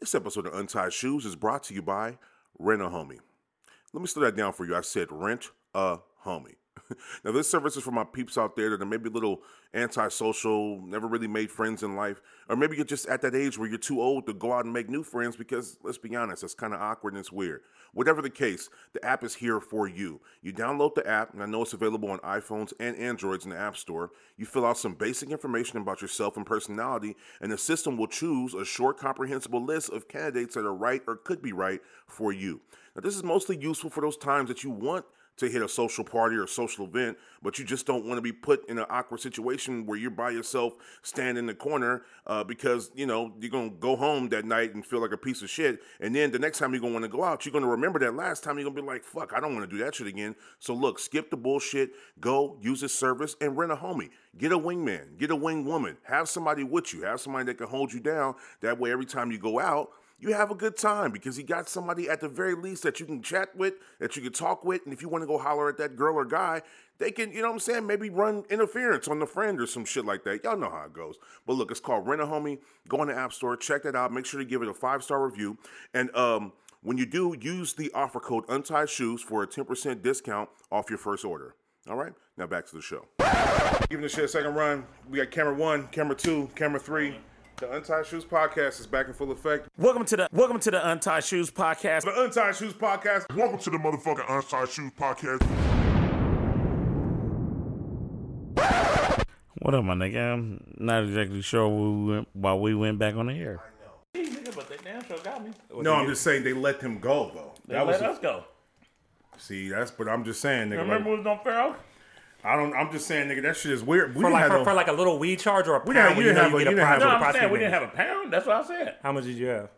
This episode of Untied Shoes is brought to you by Rent a Homie. Let me slow that down for you. I said rent a homie. now, this service is for my peeps out there that are maybe a little antisocial, never really made friends in life, or maybe you're just at that age where you're too old to go out and make new friends because, let's be honest, it's kind of awkward and it's weird. Whatever the case, the app is here for you. You download the app, and I know it's available on iPhones and Androids in the App Store. You fill out some basic information about yourself and personality, and the system will choose a short, comprehensible list of candidates that are right or could be right for you. Now, this is mostly useful for those times that you want to hit a social party or social event, but you just don't want to be put in an awkward situation where you're by yourself, stand in the corner, uh, because you know you're gonna go home that night and feel like a piece of shit, and then the next time you're gonna want to go out, you're gonna remember that last time. You're gonna be like, "Fuck, I don't want to do that shit again." So look, skip the bullshit, go use this service and rent a homie. Get a wingman, get a wing woman, have somebody with you, have somebody that can hold you down. That way, every time you go out you have a good time because you got somebody at the very least that you can chat with, that you can talk with, and if you want to go holler at that girl or guy, they can, you know what I'm saying, maybe run interference on the friend or some shit like that. Y'all know how it goes. But look, it's called Rent a Homie. Go on the App Store, check that out. Make sure to give it a five star review. And um, when you do, use the offer code Untied Shoes for a 10% discount off your first order. All right, now back to the show. Giving the shit a second run. We got camera one, camera two, camera three. The Untied Shoes podcast is back in full effect. Welcome to the welcome to the Untied Shoes podcast. The Untied Shoes podcast. Welcome to the motherfucking Untied Shoes podcast. What up, my nigga? I'm not exactly sure we went, why we went back on the air. But they damn sure got me. No, I'm just saying they let him go though. They That let was us go. see. That's but I'm just saying, nigga. Remember like, we was on Pharaoh? I don't. I'm just saying, nigga. That shit is weird. We For like for, no- for like a little weed charge or a We pound didn't- when you you know didn't you have a- a you didn't have No, a- I'm saying we didn't have a pound. That's what I said. How much did you have?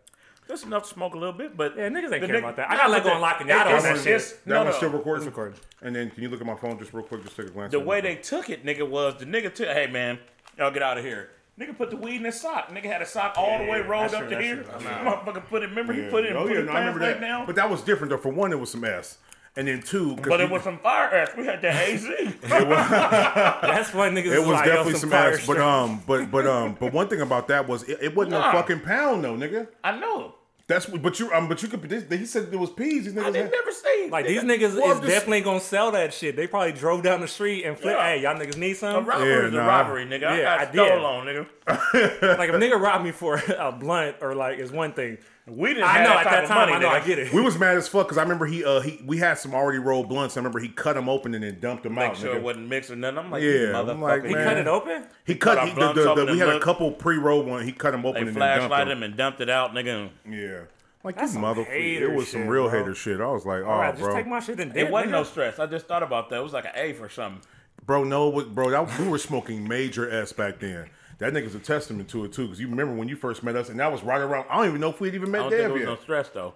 Just enough to smoke a little bit, but Yeah, niggas ain't care nigga- about that. I gotta let go and lock it down. I don't that shit. that no, one's no. still recording. It's recording. And then can you look at my phone just real quick? Just take a glance. The way they took it, nigga, was the nigga took. Hey man, y'all get out of here. Nigga put the weed in his sock. Nigga had a sock all the way rolled up to here. Motherfucker put it. Remember he put it. Oh yeah, no, I remember that. But that was different though. For one, it was some ass, and then two, But it you- was some fire ass. We had the AC. That's why niggas It is was like, definitely some fire ass, but um, but but um, but one thing about that was it, it wasn't Nah. a fucking pound though, nigga. I know. That's but you um, but you could. This, he said there was peas. These niggas I didn't had- never see. Like these niggas Well, is just- definitely gonna sell that shit. They probably drove down the street and flip. Yeah. Hey, y'all niggas need A some? robbery Yeah, is a robbery, nigga. I Yeah, got I stole did. on, nigga. like if a nigga robbed me for a blunt or like is one thing. We didn't I have know that at type that of time. money, I know. I get it. We was mad as fuck because I remember he uh he we had some already rolled blunts. I remember he cut them open and then dumped them Make out. sure nigga. it wasn't mixed or nothing. I'm like, Yeah, I'm motherfucker. like, he man. cut it open. He cut he, the, the, the, we and had a couple pre-rolled one. He cut them open They and then dumped them. and dumped it out, nigga. Yeah, like That's you motherfucker. It was some real bro. hater shit. I was like, oh, All right, just take my shit and It wasn't no stress. I just thought about that. It was like an A for something. bro, no, it was- bro, that, we were smoking major S back then. That nigga's a testament to it too, because you remember when you first met us, and that was right around. I don't even know if we'd even I met don't think Dev it was yet, no stress though.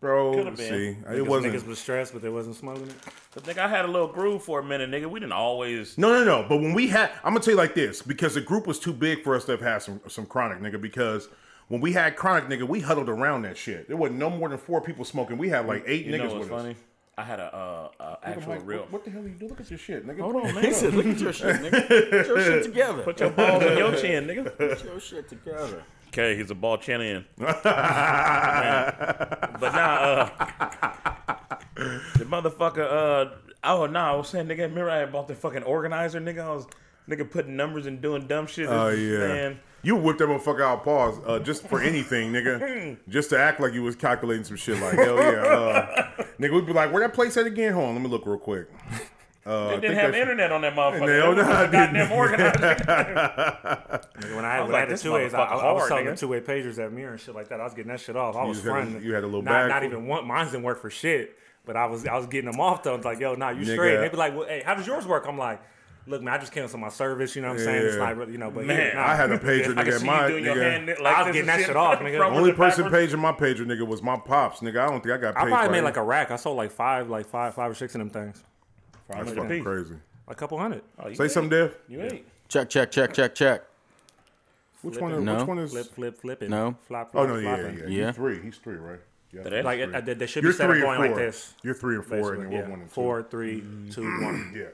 bro. Could've been. See, it Niggas, wasn't. niggas was stressed, but they wasn't smoking it. Cause nigga, I had a little groove for a minute, nigga. We didn't always. No, no, no. But when we had, I'm gonna tell you like this because the group was too big for us to have had some some chronic nigga. Because when we had chronic nigga, we huddled around that shit. There wasn't no more than four people smoking. We had like eight You niggas know what's with funny? Us. I had a uh, uh I'm actual like, real. what, what the hell are you doing? Look at your shit, nigga. Hold on, He nigga. said, "Look at your shit, nigga. Put your shit together. Put your balls in your chin, nigga. Put your shit together." Okay, he's a ball chin in. but now, uh, the motherfucker, uh, oh no, I was saying, nigga, remember I bought the fucking organizer, nigga. I was, nigga, putting numbers and doing dumb shit. Oh yeah. man. You whipped that motherfucker out, pause, uh, just for anything, nigga. just to act like you was calculating some shit like, hell yeah. Uh, nigga, we'd be like, where that place at again? Hold on, let me look real quick. Uh, They didn't have that's- internet on that motherfucker. Hell That was no, I a goddamn didn't. organizer. Nigga, when I, was when like, I had the two ways, I, I, was selling the two way pagers at Mirror and shit like that. I was getting that shit off. I was just had fronting. you had a little not, bag Not full? even one. Mine didn't work for shit. But I was I was getting them off though. It's like, yo, nah, you Nigga. straight. They'd be like, well, hey, how does yours work? I'm like, look, man, I just canceled my service. You know what I'm saying? It's Yeah. not really, you know, but Man, yeah, nah. I had a pager, I can nigga. see My you doing your nigga. hand like I was getting that shit off, nigga. frontwards Only person paging my pager, nigga, was my pops, nigga. I don't think I got paid. I probably made like a rack. I sold like five, like five, five or six of them things. That's fucking crazy. A couple hundred. Oh, Say ate. something, Dev. You ate. Check, check, check, check, check. Which one? it. Is, No. Which one is? Flip, flip, flip it. No. Flop, Oh flop, no, yeah, flopping. yeah, Yeah. He's three. He's three, right? Yeah. That is Like three. it, uh, they should You're be set three up going four. like this. You're three and four, and basically, then yeah. one and two. Four, three, two, one. Yeah.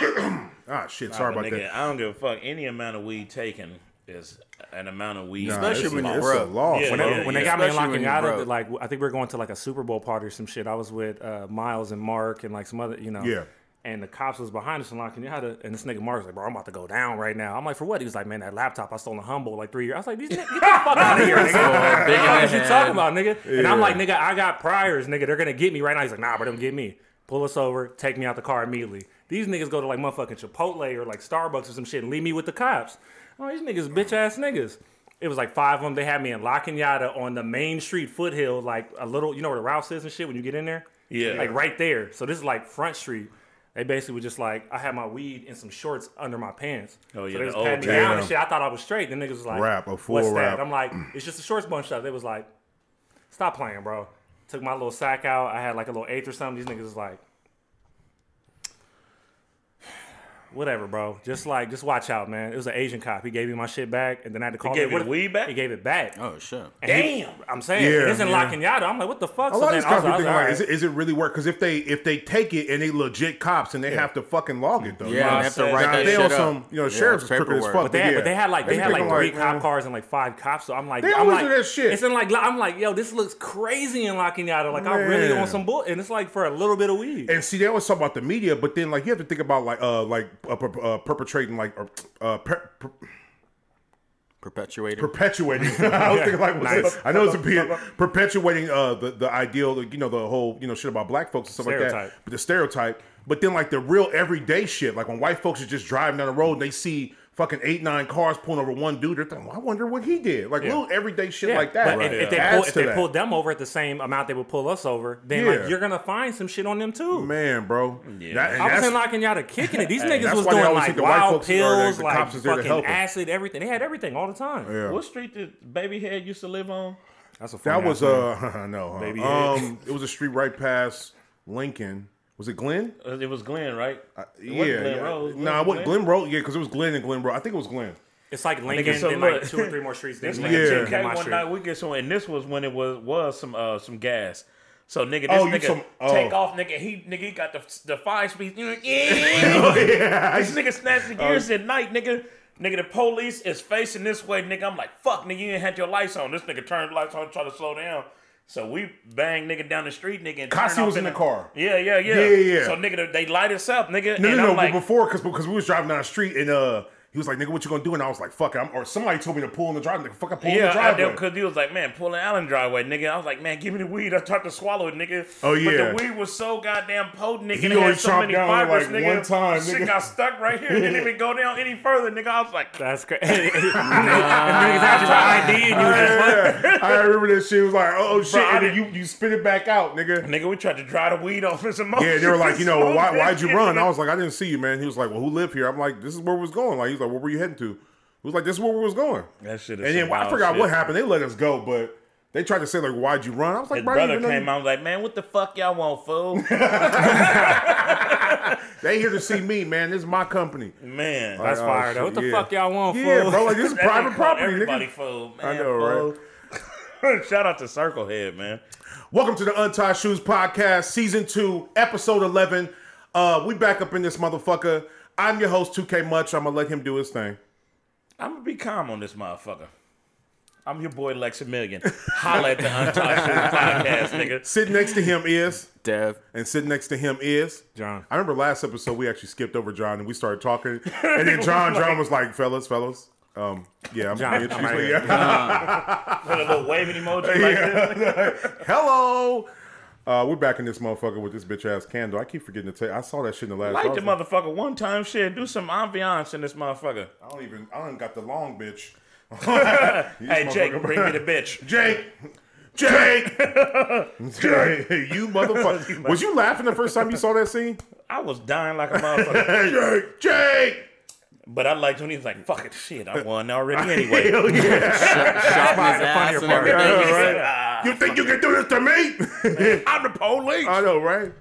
ah, shit. Sorry But about nigga, that. I don't give a fuck any amount of weed taken is an amount of weed. Nah, Especially it's a- when you're broke. law. Yeah, when, yeah, they, when they got me in Especially when you're Locking broke. like I think we are going to like a Super Bowl party or some shit. I was with uh, Miles and Mark and like some other, you know. Yeah. And the cops was behind us and locking you and this nigga Mark was like, bro, I'm about to go down right now. I'm like, for what? He was like, man, that laptop I stole in Humble like three years. I was like, these niggas, get the fuck out of here, nigga. What the is you talking about, nigga? And I'm like, nigga, I got priors, nigga. They're gonna get me right now. He's like, nah, but don't get me. Pull us over, take me out the car immediately. These niggas go to like motherfucking Chipotle or like Starbucks or some shit and leave me with the cops. Oh, these niggas bitch ass niggas. It was like five of them. They had me in La Cañada on the main street foothill, like a little, you know where the Rouse is and shit when you get in there? Yeah. Like right there. So this is like Front Street. They basically were just like, I had my weed and some shorts under my pants. Oh, yeah, So they the was old patting me days. down and Damn. shit. I thought I was straight. Then niggas was like, Rap, a full what's rap. that? I'm like, it's just a shorts bun shop. They was like, stop playing, bro. Took my little sack out. I had like a little eighth or something. These niggas was like, whatever, bro. Just like, just watch out, man. It was an Asian cop. He gave me my shit back, and then I had to call. He gave me, you the weed back? He gave it back. Oh shit. And he- Damn. I'm saying Yeah, it's in yeah. La Cañada. I'm like, what the fuck? A lot of these I was- cops be thinking like, like, is it, is it really work? Because if they if they take it and they legit cops and they have to fucking log it though. Yeah, You they have to write wait Now, that they shit on up. some, you know, Yeah, sheriff's it's crooked as paperwork. fuck. But they, yeah. but they had like they be had like three man, cop cars and like five cops. So I'm like, They I'm always like, do that shit. It's in like I'm like, yo, this looks crazy in La Cañada. Like I'm really Man. on some bull, and it's like for a little bit of weed. And see, they always talk about the media, but then like you have to think about like uh like uh, per- uh, perpetrating like or, uh per- per- Perpetuated. perpetuating. I was thinking like Nice. I know it's a P. Perpetuating uh the the ideal, you know, the whole you know shit about black folks and stuff like that. But the stereotype. But then like the real everyday shit, like when white folks are just driving down the road and they see fucking eight nine cars pulling over one dude, they're thinking, well, I wonder what he did. Like little everyday shit Yeah, like that. But if, if they pull, if they pulled them over at the same amount they would pull us over, then Yeah. like you're gonna find some shit on them too. Man, bro. That- and I was that's- in La Cañada kicking it. These niggas was doing like think the wild folks are- or pills, the like cops is there to fucking help 'em. acid, everything. They had everything all the time. Yeah. What street did Babyhead used to live on? That's a That was ass name. uh no, huh? Um, it was a street right past Lincoln. Was it Glenn? Uh, It was Glenn, right? It yeah, wasn't Glen yeah. Rose, no, was what it Glen Road? Yeah, because it was Glenn and Glen Road. I think it was Glen. It's like Lincoln, so then like two or three more streets. Then This Lincoln, nigga Yeah. then came one street. night. We get some, and this was when it was was some uh some gas. So nigga, this Oh, nigga some- oh. take off, nigga. He nigga he got the the five speed. You know, yeah. yeah, this nigga snatched the gears at night, nigga. Nigga, the police is facing this way, nigga. I'm like, fuck, nigga, you ain't had your lights on. This nigga turned lights on, try to slow down. So we bang nigga down the street, nigga. And Kasi was in the car. Yeah, yeah, yeah. Yeah, yeah, yeah. So nigga, they light us up, nigga. No, and no, I'm no. like, but before, because because we was driving down the street and uh, he was like, "Nigga, what you gonna do?" And I was like, "Fuck it." I'm, or somebody told me to pull in the driveway. Nigga, fuck, I pull in the Yeah, I driveway. did because he was like, man, pull an Allen driveway, nigga. I was like, man, give me the weed. I tried to swallow it, nigga. Oh, yeah. But the weed was so goddamn potent, nigga. He it only had so chomped many down fibers, like nigga. one time, Shit got stuck right here. Didn't even go down any further, nigga. I was like, That's crazy. and niggas had your ID and you was just Yeah, I remember this shit. It was like, oh shit, I and then you you spit it back out, nigga. nigga, we tried to dry the weed off his emotions. Yeah, they were like, you know, why why'd you run? I was like, I didn't see you, man. He was like, well, who live here? I'm like, this is where we was going. Like, he's like, where were you heading to? He was like, this is where we was going. That shit is And some then I forgot shit. what happened. They let us go, but they tried to say like, why'd you run? I was like, His bro, I didn't brother came you- out and was like, man, what the fuck y'all want, fool? They here to see me, man. This is my company. man. That's Oh, fire shit. What the yeah. fuck y'all want, Yeah, fool? bro. Like this is private property, Everybody nigga. fool, man. I know, right? Fool. Shout out to Circle Head, man. Welcome to the Untied Shoes Podcast, Season 2, Episode 11. Uh, we back up in this motherfucker. I'm your host, 2K Much. I'm going to let him do his thing. I'm gonna be calm on this motherfucker. I'm your boy Lexamillion. Holla at the Untied Shoes podcast, nigga. Sitting next to him is, Dev. and sitting next to him is, John. I remember last episode we actually skipped over John and we started talking. And then John, John was like, fellas, fellas. Um, yeah, I'm, John, I'm, I'm right yeah. With a little waving emoji like. Hello. Uh, we're back in this motherfucker with this bitch ass candle. I keep forgetting to tell you. I saw that shit in the last. Light the like, motherfucker one time, shit. Do some ambiance in this motherfucker. I don't even. I don't got the long bitch. Hey, Jake, bring me the bitch. Jake. Jake. Jake. You motherfucker. Was you laughing the first time you saw that scene? I was dying like a motherfucker. Jake. Jake. But I liked when he was like, fuck it, shit, I won already anyway. Hell yeah. Shot in his ass and everything. Yeah, right. Ah, you think you can do this to me? I'm the police. I know, right?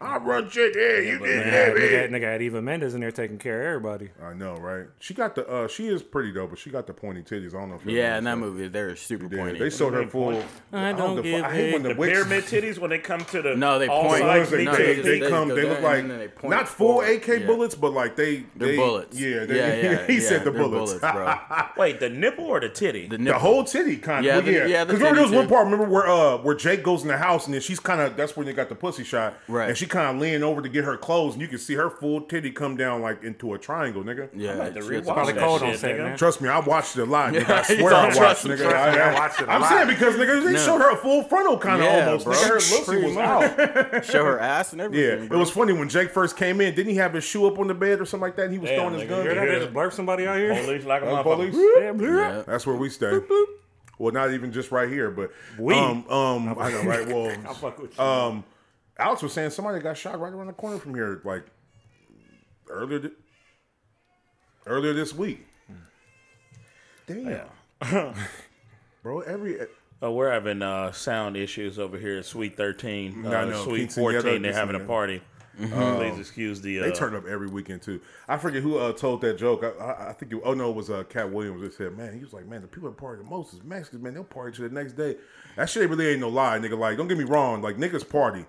I run shit here. Yeah, you didn't have it. Nigga had Eva Mendes in there taking care of everybody. I know, right? She got the. uh She is pretty though, but she got the pointy titties. I don't know. If yeah, in that movie, they're super they pointy. They sold her full. I don't, I don't give a. I hate when the, the pyramid titties when they come to the. No, they point. They, no, they, just, they, they, come. They, look like not full forward. AK yeah. bullets, but like they. They're bullets. Yeah, yeah, yeah. He said the bullets. Wait, the nipple or the titty? The whole titty kind of. Yeah, because there was one part. Remember where uh where Jake goes in the house and then she's kind of that's when they got the pussy shot. Right she kind of leaned over to get her clothes, and you can see her full titty come down like into a triangle, nigga. Yeah, probably cold on set, nigga. Trust me, I watched it a lot, nigga. I swear I watched, nigga. I, I watched it. I'm saying because nigga, they showed her a full frontal kind of almost. Nigga, her loosey was out. Show her ass and everything. Yeah, it was funny when Jake first came in. Didn't he have his shoe up on the bed or something like that? And he was throwing his gun. You hear that? Blurb somebody out here. Police like a motherfucker. That's where we stay. Well, not even just right here, but we. Um, um, I know, right? Well, um, Alex was saying somebody got shot right around the corner from here, like earlier th- earlier this week. Damn, bro. Every eh, oh, we're having uh, sound issues over here at Suite Thirteen, mm, uh, Suite Fourteen. They're having a party. Mm-hmm. Uh, um, Please excuse the. Uh, they turn up every weekend too. I forget who uh, told that joke. I, I, I think it, oh no, it was uh, Katt Williams. They said, man, he was like, man, the people that party the most is Mexicans. Man, they'll party to the next day. That shit really ain't no lie, nigga. Like, don't get me wrong. Like, niggas party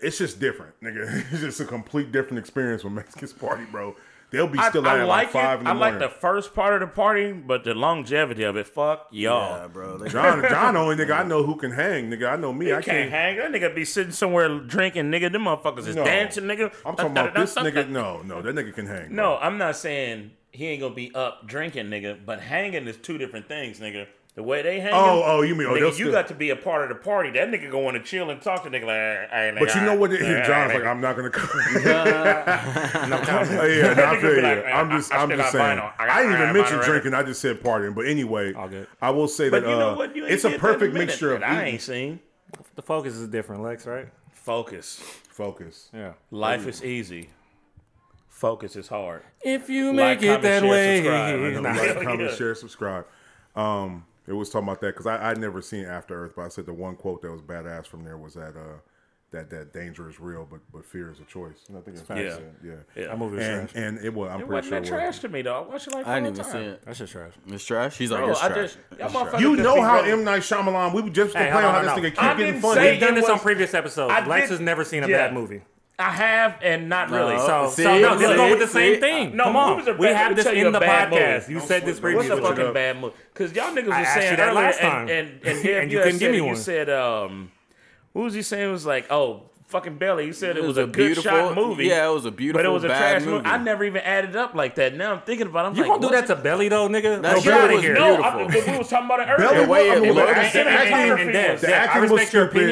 it's just different, nigga. It's just a complete different experience with Mexicans party, bro. They'll be still I, out I like, like five it. in the I morning. like the first part of the party, but the longevity of it, fuck y'all, yeah, bro. John, John, only nigga I know who can hang, nigga. I know me. He I can't, can't, hang. That nigga be sitting somewhere drinking, nigga. Them motherfuckers is no. dancing, nigga. I'm talking about this nigga. No, no, that nigga can hang. No. I'm not saying he ain't gonna be up drinking, nigga. But hanging is two different things, nigga. The way they hang. Oh, oh, you mean oh, nigga, you still... got to be a part of the party. That nigga going to chill and talk to nigga like. Hey, but you know what? It, John's like, I'm not gonna. Come. yeah, I feel you. I'm just, I, am just saying. Got, I, didn't I even mention drinking. I just said partying. But anyway, I will say that uh, it's a perfect mixture of. I ain't seen. The focus is different, Lex. Right? Focus. Focus. Yeah. Life is easy focus is hard. If you make it that share, way, like, comment, share, subscribe. Um, it was talking about that because I I'd never seen After Earth, but I said the one quote that was badass from there was that uh that that danger is real, but but fear is a choice. And I think it's yeah. yeah, yeah. That movie and, trash. And it was. I'm it pretty sure. It wasn't trash to me, dog. What's it like? I didn't even time. see it. That's just trash. It's trash. He's like, Bro, it's I trash. Just, trash. You know how M Night Shyamalan? We just hey, on, how no. thing keep getting funny. We've done this on previous episodes. Lex has never seen a bad movie. I have and not no. really. So, see, so no, let's go with the same see, thing. No, Come on. we have this in the podcast. Movie. You said this previously. What's a fucking bad movie? Because y'all niggas were saying earlier, last time. and and, and, and you, you couldn't give me one. You said um, what was he saying? It was like, oh, fucking belly. you said it, it was, was, a, good shot movie. Yeah, it was a beautiful, but it was a trash movie. movie. I never even added up like that. Now I'm thinking about. it. I'm you like, gonna do that to belly though, nigga? No, no get out of here. No, I, we was talking about it earlier. The way it looked, the acting, and, I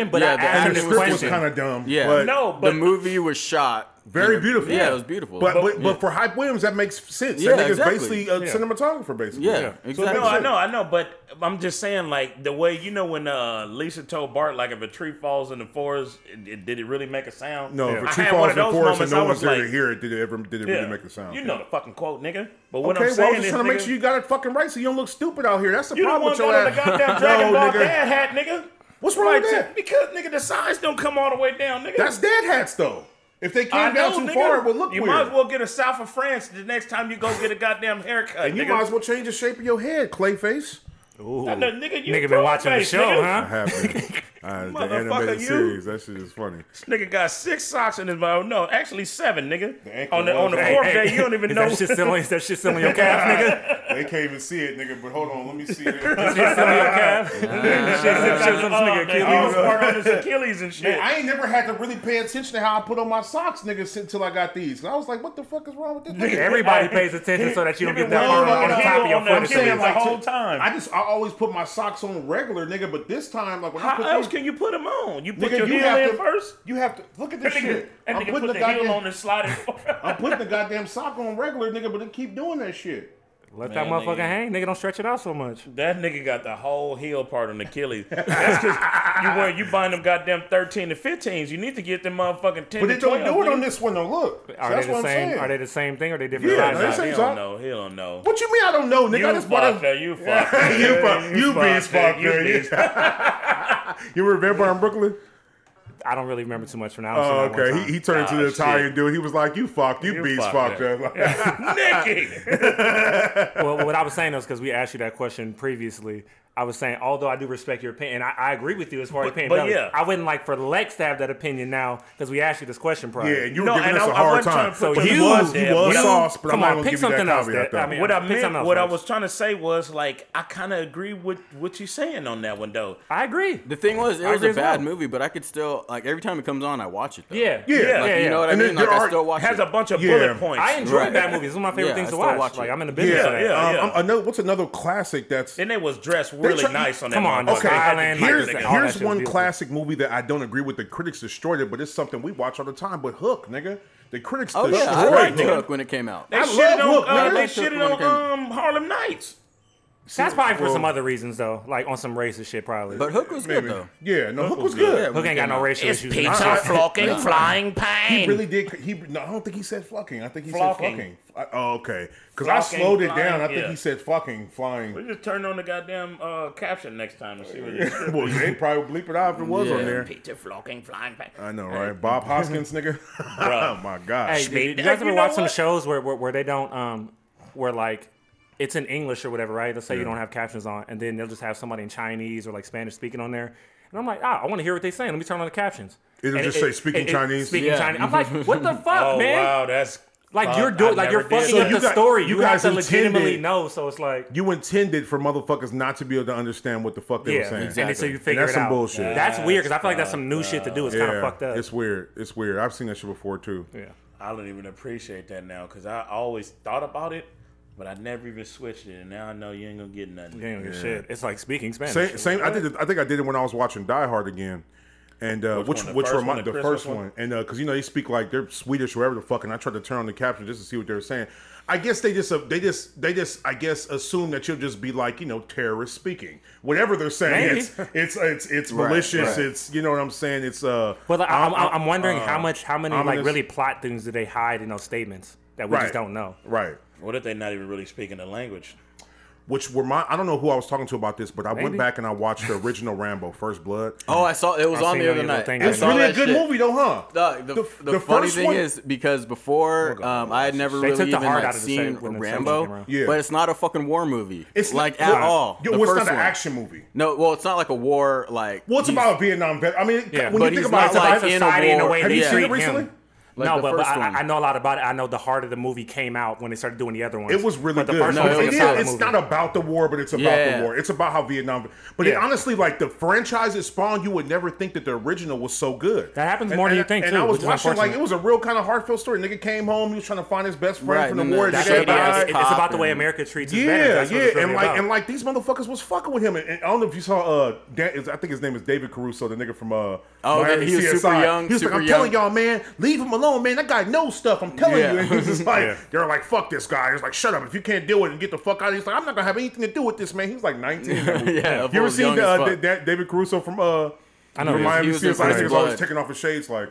but yeah, the script was kind of dumb. Yeah, no, but the movie was shot very beautiful. Yeah, it was beautiful. But but, but for Hype Williams, that makes sense. Yeah, that exactly. basically a cinematographer, basically. Yeah, exactly. So, no, I know, I know, but I'm just saying, like the way you know when uh, Lisa told Bart, like if a tree falls in the forest, it, it, did it really make a sound? No, if a tree falls in the forest and no one's there like, to hear it, did it ever did it really make a sound? You know the fucking quote, nigga. But what okay, I'm saying well, I'm just trying to make sure you got it fucking right, so you don't look stupid out here. That's the you problem with your ass. The goddamn Dragon Ball dad hat, nigga. What's wrong with that? Because nigga, the sides don't come all the way down, nigga. That's dad hats though. If they came I down know, too nigga, far, it would look you weird. You might as well get a South of France the next time you go get a goddamn haircut. and you nigga. might as well change the shape of your head, Clayface. Ooh. Nigga, you nigga been watching face, the show, nigga. huh? Uh, the animated you. series. That shit is funny. This nigga got six socks in his mouth. No, actually seven, nigga. The on the on the hey, fourth hey, day, you don't even is know. That shit still on, that shit still on your calf, nigga. they can't even see it, nigga. But hold on, let me see it. that shit still on your calf. shit, shit, on this nigga Achilles. Was part on the Achilles and shit. Man, I ain't never had to really pay attention to how I put on my socks, nigga, until I got these. I was like, what the fuck is wrong with this? Nigga, everybody pays attention so that you don't get that on, on the top of your foot. Like whole time. I just I always put my socks on regular, nigga. But this time, like when I put those can you put him on? You put nigga, your you heel in to, first. You have to look at this that shit. Nigga, I'm putting put the, the goddamn, heel on and slide. I'm putting the goddamn sock on regular, nigga, but they keep doing that shit. Let Man, that motherfucker nigga. hang, nigga. Don't stretch it out so much. That nigga got the whole heel part on Achilles. That's because you were you buying them goddamn thirteen to fifteens. You need to get them motherfucking ten. But they don't do it on this one. though. look. So are they the same? Saying. Are they the same thing? Or are they different? Yeah, sizes? They don't know. He don't know. What you mean? I don't know, nigga. You I just bought a... You fuck. you fuck. You beast fuck. You beast. You remember in Brooklyn? I don't really remember too much from that. Oh, okay. He, he turned to Oh, the. Italian dude. He was like, "You fucked. You, You beast fucked fucked." up. us." Nicky. well, what I was saying was because we asked you that question previously. I was saying, although I do respect your opinion, and I, I agree with you as far as But- opinion. but goes, yeah. I wouldn't like for Lex to have that opinion now because we asked you this question prior. yeah, and you were No, giving us I- a I hard wasn't time. to So put he you- was he was but I- sauce, but come I'm on, not pick give you that something else caveat that- I mean, What I meant, else what I was trying to say was like I kind of agree with what you're saying on that one though. I agree. The thing was, it I was a bad well. movie, but I could still like every time it comes on, I watch it. Though. Yeah, Yeah. yeah, Like, yeah. you know what I mean? Like there I are- still watch Has it. Has a bunch of bullet points. I enjoy Right. bad movies. It's one of my favorite things to watch. watch Like. I'm in the business Yeah, yeah, Um, yeah. I'm- another, what's another classic that's and they was dressed really try- nice on that. Come on. Okay, Sky They had to Island, keep here's like, together. that here's one classic movie that I don't agree with. The critics destroyed it, but it's something we watch all the time. But Hook, nigga, the critics Oh yeah, I destroyed liked. Hook when it came out. They I shitted love on, Hook, uh, they shitted on um, Harlem Nights. That's probably for well- some other reasons though, like on some racist shit probably. But Hook was good Maybe. though. Yeah, no, Hook was good. when Hook ain't got no out. racial It's issues. pizza, I- flocking, flying pain. He really did. He no, I don't think he said fucking. I think he Flocking. said fucking. I- oh, okay. Because I Flocking, slowed it down. I think yeah. he said fucking flying. We just turn on the goddamn uh, caption next time and see what it is. well, they probably bleep it out if it was on there. Pizza, flocking, flying pain. I know, right? Bob Hoskins, nigga. oh my god. Hey, you guys You ever know watch some shows where, where where they don't um where like it's in English or whatever, right? Let's say you don't have captions on, and then they'll just have somebody in Chinese or like Spanish speaking on there. And I'm like, ah, I want to hear what they're saying. Let me turn on the captions. It'll And just say speaking Chinese? Speaking Yeah. Chinese. I'm like, what the fuck, Oh man? wow, that's Like fuck, you're doing, like you're fucking So up you the got- story. you You, have guys to legitimately know. So it's like, You intended for motherfuckers not to be able to understand what the fuck they were yeah, saying. and so you figure that's it some out. bullshit. That's weird because I feel like that's some new shit to do. It's kind of fucked up. It's weird. It's weird. I've seen that shit before too. yeah. I don't even appreciate that now because I always thought about it, but I never even switched it, and now I know you ain't gonna get nothing. You ain't gonna get shit. It's like speaking Spanish. Same, same. I did. It, I think I did it when I was watching Die Hard again, and uh, which one, the which first remind one, the the Christmas first one? one, and because you know they speak like they're Swedish or whatever the fuck, and I tried to turn on the caption just to see what they were saying. I guess they just uh, they just they just I guess assume that you'll just be like you know terrorist speaking whatever they're saying. Maybe. It's it's it's it's Right, malicious. right. It's you know what I'm saying. It's uh. But like, I'm, I'm, I'm wondering uh, how much, how many like really plot things do they hide in those statements that we Right. just don't know? Right. What if they're not even really speaking the language? Which were my I don't know who I was talking to about this, but I went back and I watched the original Rambo, First Blood. Oh, I saw it was I've on seen the other night. thing. I It's really a good shit. movie though, huh? The, the, The- the, the funny thing one- is because before um, I had never They really even like, out of the seen second- when the second one came Rambo. Yeah. but it's not a fucking war movie. It's like not, at well, all. Yo, the well, it's not an one. action movie. No, well, it's not like a war. Like Well, it's about a Vietnam vet. I mean, Yeah, when but you think about not it, It's about like in a the war. way Have you seen it recently? Like no, the but, but I. I know a lot about it. I know the heart of the movie came out when they started doing the other ones. it was really but the good. first No, one it a solid it's movie. not about the war, but it's about Yeah. the war. It's about how Vietnam. But it, honestly, like the franchise it spawned, you would never think that the original was so good. That happens And- more than and- you think, And too, I was watching like it was a real kind of heartfelt story. Nigga came home, he was trying to find his best friend Right, from the war. the Nigga That's it is. ass died. It's about the way America treats his Yeah, veterans. That's what yeah, really and like about. and like these motherfuckers was fucking with him. And, I don't know if you saw uh, Dan, I think his name is David Caruso, the nigga from uh, Oh, he was super young, He was like, I'm telling y'all, man, leave him alone, man. That guy knows stuff. I'm telling Yeah. you. And he was just like, Yeah. they were like, fuck this guy. He's like, shut up. If you can't deal with it, and get the fuck out. He's like, I'm not gonna have anything to do with this, man. He's like 19. in that movie. Yeah, You ever seen young uh, as fuck. Da- Da- David Caruso from uh, I know from he was- Miami he was in CSI? First He was always Blood. taking off his shades, like.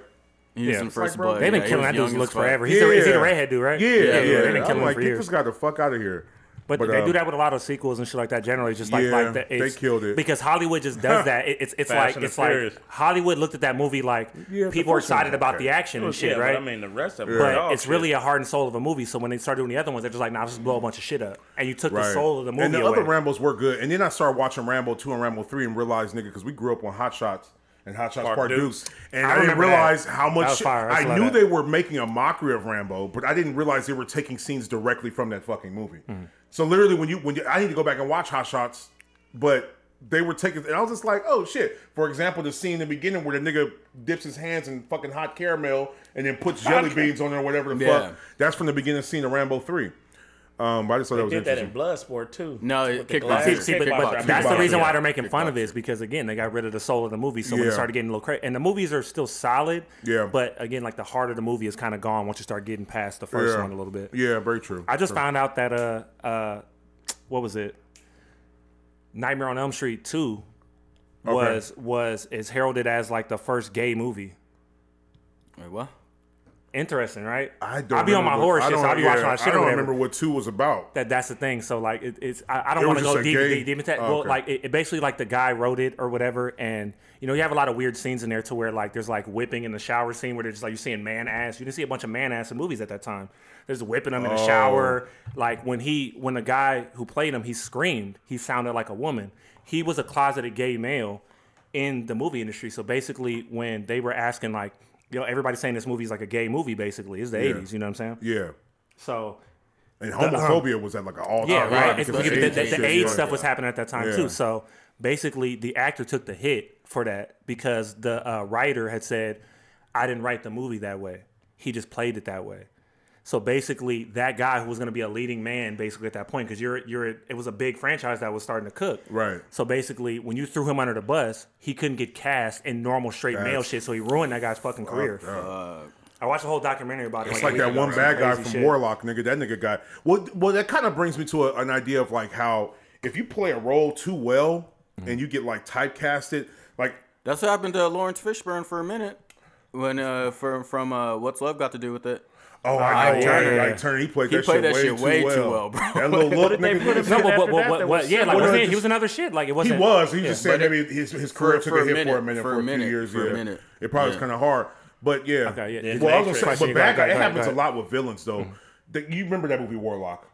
He Yeah. in first like, bro, blood. They've been yeah, killing that young dude's looks forever. He's, the, is he the redhead dude, right? Yeah, yeah, They've been I'm killing him like, for get years. this guy the fuck out of here. But, But, they uh, do that with a lot of sequels and shit like that. Generally, just like Yeah, like that. they killed it. because Hollywood just does that. It, it's it's Fast like it's the like Furious. Hollywood looked at that movie like Yeah, people are excited about the action and shit, yeah, right? But I mean, the rest of it, but dog it's shit. really a heart and soul of a movie. So when they started doing the other ones, they're just like, nah, just blow a bunch of shit up. And you took the soul of the movie And the away. other Rambos were good. And then I started watching Rambo 2 and Rambo 3 and realized, nigga, because we grew up on Hot Shots and Hot Shots Part, Part Dukes. Dukes. And I I, didn't remember that. realize how much was shit- fire. I knew they were making a mockery of Rambo, but I didn't realize they were taking scenes directly from that fucking movie. Mm. So literally when you when you I need to go back and watch Hot Shots, but they were taking and I was just like, oh shit. For example, the scene in the beginning where the nigga dips his hands in fucking hot caramel and then puts jelly beans on there or whatever the Yeah. fuck. That's from the beginning scene of Rambo 3. Um, but I just thought that was did that interesting. in Bloodsport too. No, With the kickboxing. glass- See, see, but, but kickboxing. that's the Kickboxing, reason why they're making fun of it is because again they got rid of the soul of the movie. So when Yeah. they started getting a little crazy, and the movies are still solid. Yeah. But again, like the heart of the movie is kind of gone once you start getting past the first yeah. one a little bit. Yeah, very true. I just found out that uh uh, what was it? Nightmare on Elm Street two was was is heralded as like the first gay movie. Wait, what? Interesting, right? I don't. I'll be on my what- I shit, so don't- I'll be watching my shit I don't remember what two was about. That that's the thing. So like it, it's I, I don't want to go deep, deep, deep into that. Oh, Well, okay. like it, it basically like the guy wrote it or whatever, and you know you have a lot of weird scenes in there to where like there's like whipping in the shower scene where they're just like you're seeing man ass. You didn't see a bunch of man ass in movies at that time. There's whipping them in the Oh. shower. Like when he when the guy who played him he screamed, he sounded like a woman. He was a closeted gay male in the movie industry. So basically, when they were asking like. You know, everybody's saying this movie's like a gay movie. Basically, it's the Yeah. '80s. You know what I'm saying? Yeah, So and homophobia was at like an all time. yeah, right. It's because the, the, the AIDS stuff was happening at that time Yeah. too. So basically, the actor took the hit for that because the uh, writer had said, "I didn't write the movie that way. He just played it that way." So basically, that guy who was going to be a leading man, basically at that point, because you're you're it was a big franchise that was starting to cook. Right. So basically, when you threw him under the bus, he couldn't get cast in normal straight male shit. So he ruined that guy's fucking career. I watched a whole documentary about it. It's a like that one Some bad guy from shit. Warlock, nigga. That nigga guy. Well, well, that kind of brings me to a, an idea of like how if you play a role too well Mm-hmm. and you get like typecasted, like That's what happened to Laurence Fishburne for a minute. When uh from from uh What's Love got to do with it. Oh, I know yeah, Turner, yeah. like Turner, he played He that, played shit, that way shit too way well. too well, bro. That little look, did they nigga. put him No, in but, after but, but, that but, but yeah, like similar? wasn't he, no, he was another shit. Like it wasn't. He was. He yeah. just said maybe his, his career for- took for a a hit minute, for a minute, for for a a few years. for a yeah. minute. It probably was kind of hard, but yeah. Okay, yeah. Well, I was gonna say, but bad ahead, guy—it happens a lot with villains though. That- You remember that movie Warlock?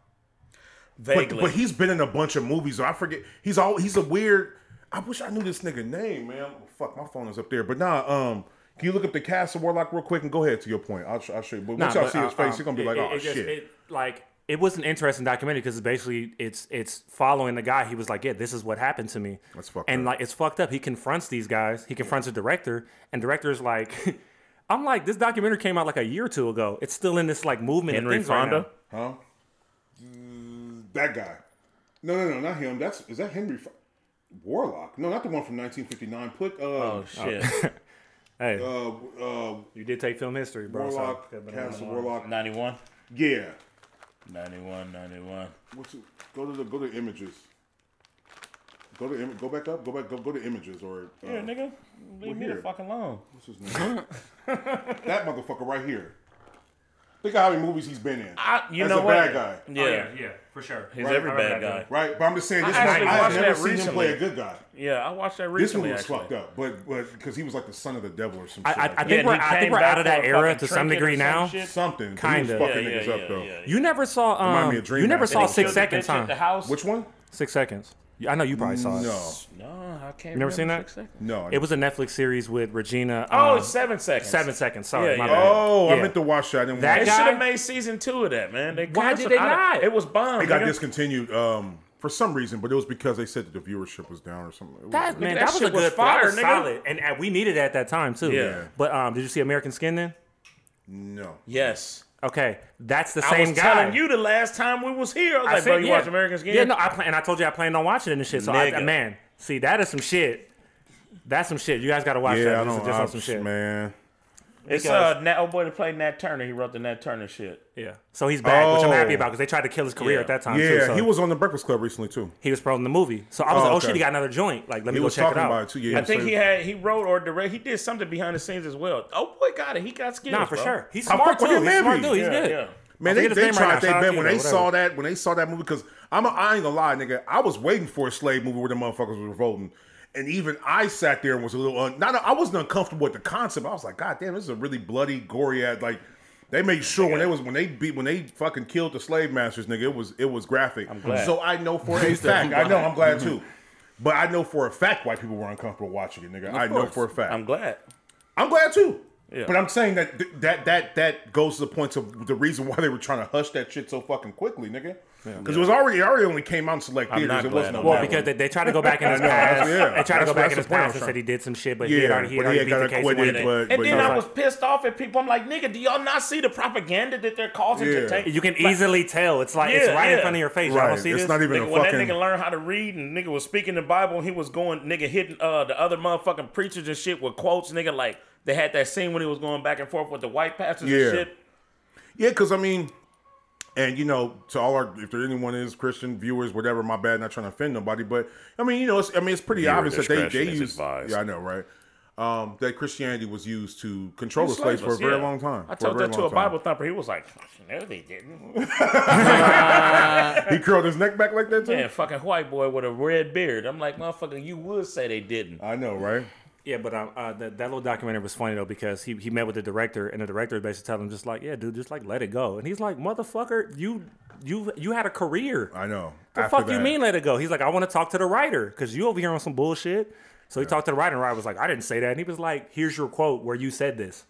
Vaguely. But, but he's been in a bunch of movies. So I forget. He's all. He's a weird. I wish I knew this nigga name, man. Fuck, my phone is up there. But nah, um, can you look up the cast of Warlock real quick and go ahead to your point? I'll, I'll show you. But Nah, once y'all but, see his uh, face, um, you're gonna be it- like, oh it just- shit. it, like it was an interesting documentary because it's basically it's it's following the guy. He was like, yeah, this is what happened to me. That's fucked and up. like it's fucked up. He confronts these guys. He confronts the director, and director's like. I'm like, this documentary came out like a year or two ago. It's still in this like movement. of Henry things right Fonda. now. Huh? Mm, That guy. No, no, no, not him. That's is that Henry F- Warlock? No, not the one from 1959. Put uh, Oh shit. Hey, uh, uh, you did take film history, bro. Warlock, cast of Warlock. 91. Yeah. 91, 91. What's it? Go to the go to images. Go to im- go back up. Go back. Go go to images or. Uh, Yeah, nigga. Leave me here. the fuck alone. What's his name? that motherfucker right here. Think of how many movies he's been in. I, you As know a what? bad guy. Yeah. Oh, yeah, yeah, for sure. He's Right, every I bad guy. Right, but I'm just saying this I one. actually I've never that seen him play a good guy. Yeah, I watched that recently. This one was actually. fucked up, but but because he was like the son of the devil or some I, shit. I, like I think and we're I think we're out of that era to some degree some now. shit. something. Kinda. He was Yeah, fucking yeah, niggas yeah, up though. yeah, yeah. You never saw Remind um, me of Dream you never saw Six Seconds, huh? The house. Which one? Six Seconds. I know you probably saw it. No, No, I can't. You never seen that? no. It was a Netflix series with Regina. Oh, um, it's seven seconds. seven seconds. Sorry, Yeah, my yeah. bad. Oh, I Yeah. meant to watch that. I didn't That watch They should guy- have made season two of that, man. They Why did canceled- they I- not? It was bomb. It got nigga. discontinued um, for some reason, but it was because they said that the viewership was down or something. It was- That man, that that, was a shit was good fire, that was nigga. solid, and, and we needed it at that time too. Yeah. But um, did you see American Skin then? no. Yes. Okay, that's the same guy. I same was guy. telling you the last time we was here. I was I like, said, bro, you yeah. watch American Skin? Yeah, no, I plan, and I told you I planned on watching it and shit. So I, Nigga. man, see that is some shit. That's some shit. You guys got to watch Yeah, that. I This is don't. just I, on some shit. Man, It's because- uh, Nat, oh boy that played Nat Turner. He wrote the Nat Turner shit. Yeah. So he's back, which I'm happy Oh. about because they tried to kill his career Yeah. at that time too. yeah, So he was on the Breakfast Club recently too. he was promoting the movie. So I was Oh, like, oh okay. shit, he got another joint. Like, let me He go check it out. about it too. Yeah, I think he had he wrote or direct. He did something behind the scenes as well. Oh boy, got it. He got skills. Nah, for bro. sure. He's I smart fuck too. He's man, smart he- dude. He's Yeah, good. yeah. Man, they, forget his they name right tried now. they Shout out bet to when they though, saw that when they saw that movie because I'm a, I ain't gonna lie, nigga. I was waiting for a slave movie where the motherfuckers was revolting, and even I sat there and was a little un, not I wasn't uncomfortable with the concept. I was like, God damn, this is a really bloody, gory ad. like. They made sure when they was when they beat when they fucking killed the slave masters, nigga, it was it was graphic. I'm glad. So I know for a fact, I know I'm glad mm-hmm. too. But I know for a fact why people were uncomfortable watching it, nigga. I know for a fact. I'm glad. I'm glad too. Yeah. But I'm saying that that that that goes to the point of the reason why they were trying to hush that shit so fucking quickly, nigga. Because it was already it already only came out in select I'm theaters. not It glad wasn't Well, that that because they, they tried to go back in his past. yeah. They tried to go back in his the point I'm past and said he did some shit, but he yeah, had already, he but had he had beat the case. and acquitted. whatever. But, And but then yeah. I was pissed off at people. I'm like, nigga, do y'all not see the propaganda that they're causing Yeah. to take? You can Like, easily tell. It's like it's Yeah, right in front of your face. Y'all right. don't see It's this. not even Nigga, a when fucking. that nigga learned how to read and nigga was speaking the Bible and he was going nigga hitting uh the other motherfucking preachers and shit with quotes, nigga like they had that scene when he was going back and forth with the white pastors and shit. Yeah, because I mean, and you know, to all our if there anyone is Christian viewers, whatever, my bad, not trying to offend nobody, but I mean, you know, it's, I mean, it's pretty Viewer obvious that they they use. advised. Yeah, I know, right? um, that Christianity was used to control the slaves for a very yeah. long time. I told that to a. Bible thumper. He was like, "No, they didn't." He curled his neck back like that too. Yeah, fucking white boy with a red beard. I'm like, motherfucker, you would say they didn't. I know, right? Yeah, but um, uh, that, that little documentary was funny though because he, he met with the director and the director basically telling him just like, yeah, dude, just like let it go. And he's like, motherfucker, you you you had a career. I know. The After fuck you mean let it go? He's like, I want to talk to the writer because you over here on some bullshit. So he talked to the writer, and the writer was like, I didn't say that. And he was like, Here's your quote where you said this.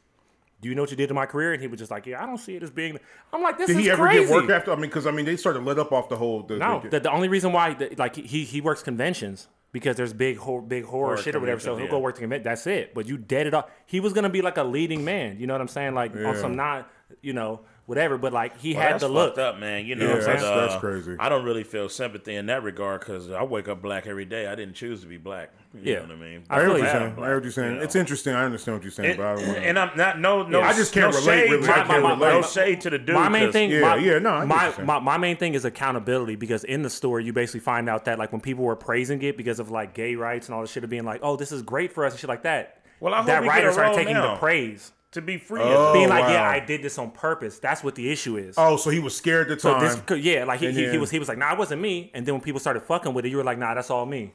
Do you know what you did to my career? And he was just like, Yeah, I don't see it as being. I'm like, this Did is he ever crazy. get work after? I mean, because I mean, they started let up off the whole. The, No, the- the, the only reason why, the, like, he he works conventions because there's big hor- big horror Horror shit or whatever. So he'll go work the commit. That's it. But you dead it off. He was gonna be like a leading man. You know what I'm saying? Like on Yeah. some not, you know, whatever. But like he Well, had that's the look. up, man. You know, Yeah, but, that's- uh, that's crazy. I don't really feel sympathy in that regard because I wake up black every day. I didn't choose to be black. You Yeah. know what I mean? I I hear feel what you. you're saying. I black, hear what you're saying. you know. It's interesting. I understand what you're saying, And, but I don't want and I'm not no no. I just can't no relate, Shade, really. my, I can't my- relate. No shade to the dude. my main 'cause- thing, Yeah, my, yeah, no, I get my, my my main thing is accountability because in the story you basically find out that like when people were praising it because of like gay rights and all this shit of being like, oh, this is great for us and shit like that. Well, I hope that he get writer a started role taking now. the praise, to be free. Oh, being like, yeah. I did this on purpose. That's what the issue is. Oh, so he was scared at the So this, yeah, like he, he, he was he was like, nah, it wasn't me. And then when people started fucking with it, you were like, nah, that's all me.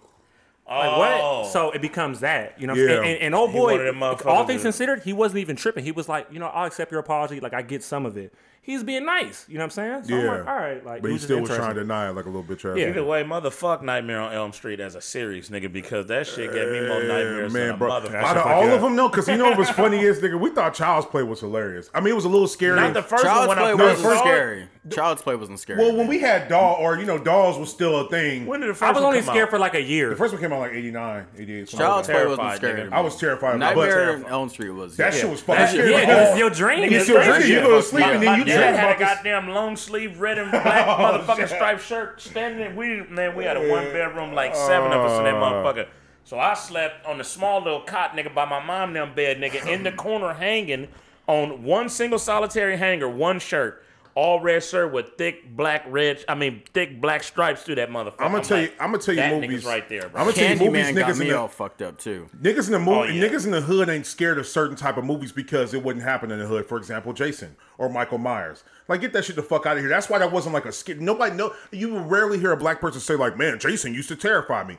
Like oh. what? So it becomes that, you know. Yeah. And, and, and oh boy, wanted them motherfuckers all things considered, he wasn't even tripping. He was like, you know, I'll accept your apology. Like I get some of it. He's being nice. You know what I'm saying? So I'm yeah. like, all right. Like, but he still was trying to deny it like a little bitch ass. Yeah. Either way, motherfuck Nightmare on Elm Street as a series, nigga, because that shit gave me more eh, nightmares man, than a bro. motherfucker. Out of all of them, no, because you know what was funny is, nigga, we thought Child's Play was hilarious. I mean, it was a little scary. Not the first Child's one. When Play I wasn't first saw it. scary. Child's Play wasn't scary. well, when we had Doll, or you know, Dolls was still a thing. When did the first I was one only come scared out? for like a year. the first one came out like 89, 88. Child's Play wasn't scary. nigga. to me. I was terrified. Nightmare on Elm Street was. That shit was fucking scary. yeah, it's your dream. You It's still crazy. dream. You go to sleep and then you dad had a goddamn long sleeve red and black motherfucking striped shirt standing. We man, we had a one bedroom, like seven of us in that motherfucker. So I slept on the small little cot, nigga, by my mom them bed, nigga, in the corner hanging on one single solitary hanger, one shirt. All red shirt with thick black red, I mean thick black stripes through that motherfucker. I'm gonna tell you. I'm gonna tell you movies right there, bro. I'm gonna tell you movies. Candyman got Niggas in me the all fucked up too. Niggas in the movie, Oh, yeah. niggas in the hood ain't scared of certain type of movies because it wouldn't happen in the hood. For example, Jason or Michael Myers. Like, get that shit the fuck out of here. That's why that wasn't like a skit. Nobody know. You will rarely hear a black person say like, "Man, Jason used to terrify me."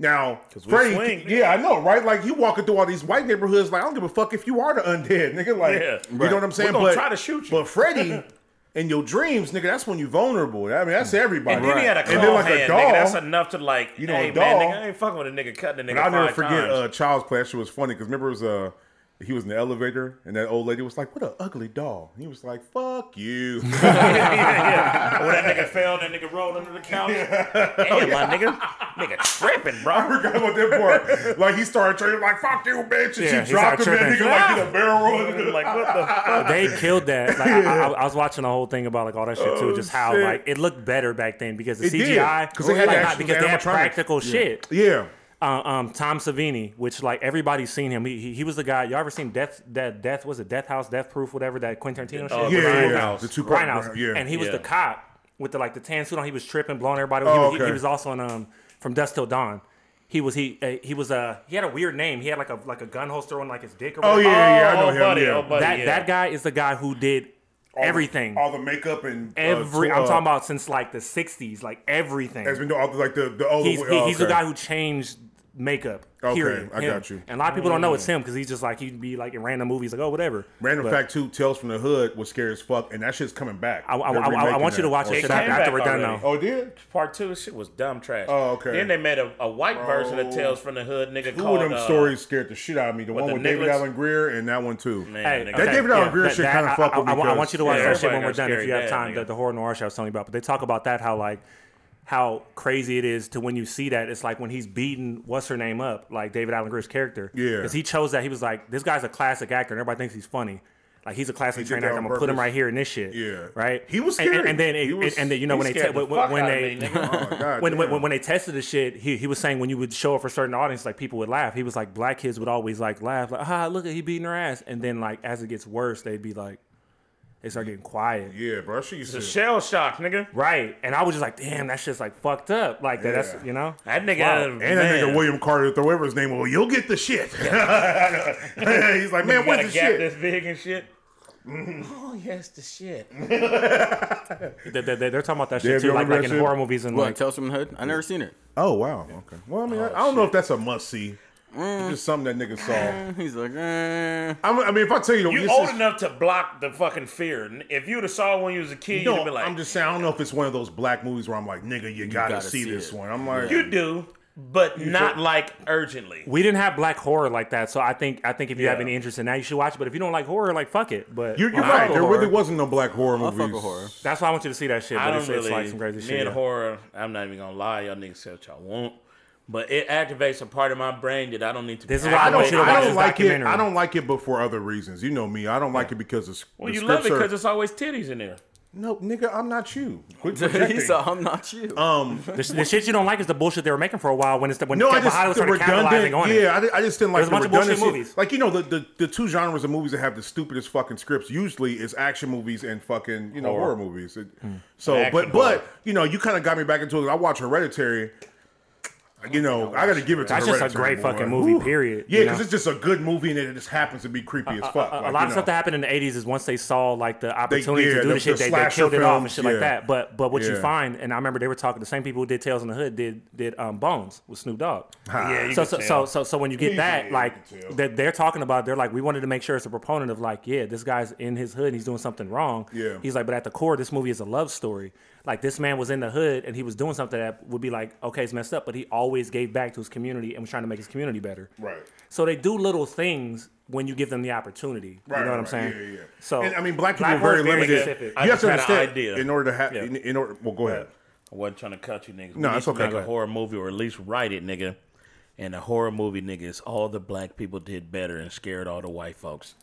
Now, Freddy, swing, yeah, I know, right? Like you walking through all these white neighborhoods, like I don't give a fuck if you are the undead, nigga. Like, Yeah. you know what I'm saying? gonna but try to shoot you. But Freddy, in your dreams, nigga, that's when you're vulnerable. I mean, that's everybody. And then he had a claw And then like hand, a doll. nigga. That's enough to like, You know, hey a man, nigga, I ain't fucking with a nigga cutting a nigga But I'll never forget times. uh, Child's Play. That shit was funny because remember it was uh he was in the elevator and that old lady was like, "What an ugly doll." And he was like, "Fuck you." yeah, yeah. When that nigga fell, that nigga rolled under the couch. Damn, my nigga, nigga tripping, bro. I forgot about that part. Like he started trading like, "Fuck you, bitch," and Yeah, she dropped him. started That nigga tripping. like in a barrel like what the fuck? they killed that. Like, I, I, I was watching the whole thing about like all that shit too, oh, just how Oh, shit. like it looked better back then because the It did, CGI, 'cause they had like, not- actual because they had animatronics. practical shit. Yeah. Uh, um, Tom Savini, which like everybody's seen him. He, he, he was the guy. Y'all ever seen Death? That Death was it Death House, Death Proof, whatever that Quentin Tarantino Oh, shit. Yeah, yeah, yeah. The two part. Grindhouse. Yeah. And he was Yeah. the cop with the like the tan suit on. He was tripping, blowing everybody. away. Oh, he, was- he- okay. he was also in um from Dusk Till Dawn. He was he uh, he was uh he had a weird name. He had like a like a gun holster on like his dick or oh yeah, yeah, I know Oh, him. buddy, yeah. oh, buddy. that yeah. that guy is the guy who did All the- everything. all the makeup and uh, Every tw- I'm uh, talking about since like the '60s, like everything. Has been doing all the, like the the oh, He's the, he, oh, he's the guy who changed makeup. Okay, Period. I Him. got you. And a lot of people don't know it's him because he's just like he'd be like in random movies, like oh whatever. Random But fact too, Tales from the Hood was scary as fuck, and that shit's coming back. I, I, They're I, I want you to watch Or It shit after, we're done already. though. Oh, did? Part two, shit was dumb trash. Oh, okay. Then they made a, a white version of Tales from the Hood, nigga. Two called, of them uh, stories scared the shit out of me. The one the with David Nicholas- Alan Grier and that one too. Man, Hey, nigga. That David Alan Grier that- shit kinda I- fuck with me I, I want you to watch that shit when we're done if you have time. The, the horror noir show I was telling you about, but they talk about that how like how crazy it is to when you see that it's like when he's beating what's her name up like David Alan Grier's character. Yeah. because he chose that he was like this guy's a classic actor and everybody thinks he's funny. Like he's a classic trained actor. I'm gonna put him right here in this shit. Yeah. right. He was And- and, and then it, was- and then you know when they te- the when, when they me. Oh, God when, when when they tested the shit, he, he was saying when you would show it for certain audience, like people would laugh. He was like black kids would always like laugh, like ah look at he beating her ass, and then like as it gets worse, they'd be like, They start getting quiet. Yeah, bro. She used The to. shell shock, nigga. Right. And I was just like, damn, that shit's like fucked up. Like that, Yeah. that's you know? That nigga, Wow. And that nigga. William Carter, whatever his name was, you'll get the shit. He's like, man, You what's the gap shit? this big and shit. Mm-hmm. Oh yes, the shit. They, they, they, are talking about that shit too, like, like in shit? horror movies and What, like Tales from the Hood? I never seen it. Oh wow. Okay. Well, I mean, I, I don't know if that's a must see. It's just something that nigga saw. He's like, eh. I'm, I mean, if I tell you, You this old is, enough to block the fucking fear. If you'd have saw when you was a kid, No, you'd be like, I'm just saying. I don't know if it's one of those black movies where I'm like, nigga, you, gotta, gotta see, see this it. one. I'm like, you do, but not like urgently. we didn't have black horror like that, so I think I think if you have Yeah. any interest in that, you should watch it. But if you don't like horror, like fuck it. But you're, you're I right. fuck There with really horror. wasn't no black horror I'll movies. fuck with horror. That's why I want you to see that shit. I don't it's, really. it's like some crazy me shit. and yeah. horror, I'm not even gonna lie. Y'all niggas say what y'all want, but it activates a part of my brain that I don't need to. This is why I I don't, want you to I watch don't like it. I don't like it, but for other reasons. You know me. I don't like it because it's. Well, the you love it because it's always titties in there. No, nigga, I'm not you. Quit he projecting. said, I'm not you. um, The, the shit you don't like is the bullshit they were making for a while when it's the, when no, I just Hollywood the started capitalizing redundant. on it. Yeah, I, I just didn't like There's a the bunch of bullshit redundancy. movies. Like you know, the, the the two genres of movies that have the stupidest fucking scripts usually is action movies and fucking you know horror, movies. It- So, but horror. but you know, you kind of got me back into it. I watch Hereditary. You know, I got to give it to That's just a great boy. fucking movie, Whew. period, Yeah, because it's just a good movie and it just happens to be creepy as fuck. a, a Like, lot you of stuff that happened in the 80s is once they saw like the opportunity yeah, to do the- the, shit, the they, they slasher killed it off and shit yeah. like that. But but what you find, and I remember they were talking, the same people who did Tales in the Hood did did um, Bones with Snoop Dogg. Yeah, you so, can so, tell. so so so when you get that, you like can tell. that they're talking about, they're like, we wanted to make sure it's a proponent of like, yeah, this guy's in his hood, and he's doing something wrong. Yeah. he's like, but at the core, this movie is a love story. Like this man was in the hood and he was doing something that would be like, okay, it's messed up, but he always gave back to his community and was trying to make his community better. Right. So they do little things when you give them the opportunity. Right, you know what I'm saying? Yeah, yeah. So and, I mean, black people Black are very Horse limited. specific. I You have just to had an understand. idea. In order to have, Yeah. in, in order, well, go ahead. I wasn't trying to cut you niggas. No, it's need okay. to make a horror movie or at least write it, nigga. And a horror movie, nigga, is all the black people did better and scared all the white folks.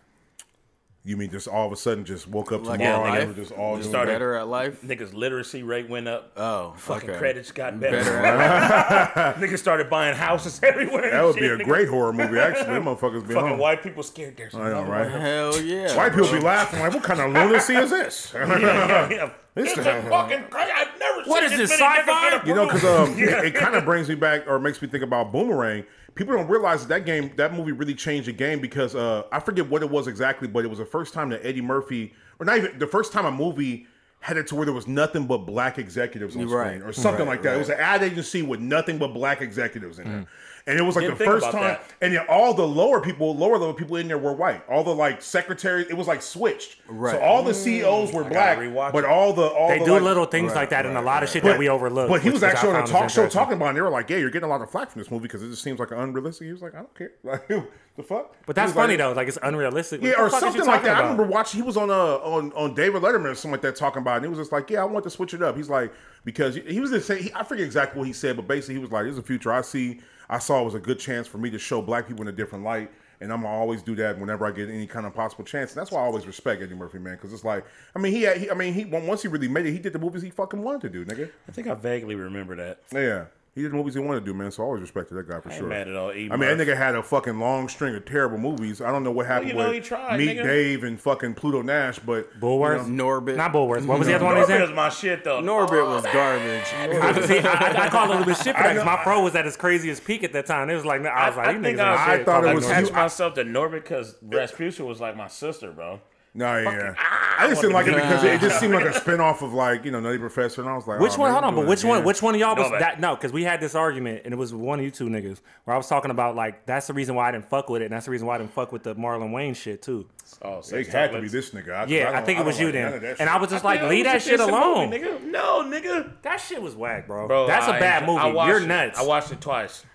You mean just all of a sudden just woke up Like tomorrow at and they life? were just all Just doing started- better at life. Niggas' literacy rate went up. Oh, Fucking okay. credits got better. Better Niggas started buying houses everywhere. That and would be a nigga. great horror movie, actually. Them motherfuckers be Fucking home. white people scared. There's I know, right? Hell yeah. White people be laughing like, what kind of lunacy is this? Yeah, yeah, yeah. This It's a fucking crazy. I've never What seen is this this, many niggas sci-fi? You know, because approved. um, it, it kind of brings me back or makes me think about Boomerang. People don't realize that, that game, that movie really changed the game because uh, I forget what it was exactly, but it was the first time that Eddie Murphy, or not even the first time a movie had it to where there was nothing but black executives on Right. screen or something Right, like that. It was an ad agency with nothing but black executives in it. And it was like Didn't the first time, that. and then all the lower people, lower level people in there were white. All the like secretaries, it was like switched. Right. So all the CEOs were black, but all the all they the do like, little things Right, like that and a right, lot of shit but, that we overlook. But he which was I actually on a found talk show talking about it. And they were like, "Yeah, you're getting a lot of flack from this movie because it just seems like unrealistic." He was like, "I don't care." Like, the fuck. But that's was like- funny though. Like it's unrealistic. Yeah, or fuck is you something like talking that. I remember watching. He was on uh on on David Letterman or something like that talking about, it. and he was just like, "Yeah, I want to switch it up." He's like, because he was the same. he, I forget exactly what he said, but basically he was like, "There's a future I see. I saw it was a good chance for me to show black people in a different light." And I'm gonna always do that whenever I get any kind of possible chance. And that's why I always respect Eddie Murphy, man, because it's like, I mean, he, had, he, I mean, he once he really made it, he did the movies he fucking wanted to do, nigga. I think I vaguely remember that. Yeah, he did movies he wanted to do, man. So I always respected that guy for sure. I ain't sure. mad at all. E. I mean, that nigga had a fucking long string of terrible movies. I don't know what happened you know, with he tried, Meet nigga. Dave and fucking Pluto Nash, but Bulworth? you know, Norbit. Not Bulworth. What was the other one he Norbit said? is my shit though. Norbit was garbage. I, see, I, I call it a little bit shit for that because my pro was at his craziest peak at that time. It was like, I was like, I, you think niggas ain't I, I shit. thought it was- Norbit. attached myself to Norbit because Rasputia was like my sister, bro. Nah, yeah. I just didn't like it because it just seemed like a spinoff of like you know Nutty Professor, and I was like, Which oh, one? man, Hold on, but which one? Which one of y'all was No, that? No, because we had this argument, and it was one of you two niggas where I was talking about like that's the reason why I didn't fuck with it, and that's the reason why I didn't fuck with the Marlon Wayans shit too. Oh, It had to be this nigga. I, Yeah, I, don't- think it was you like then, and. I was just like, leave that shit alone. movie, nigga. No, nigga. That shit was whack, bro. Bro, that's a I bad movie. watched You're it. nuts. I watched it twice.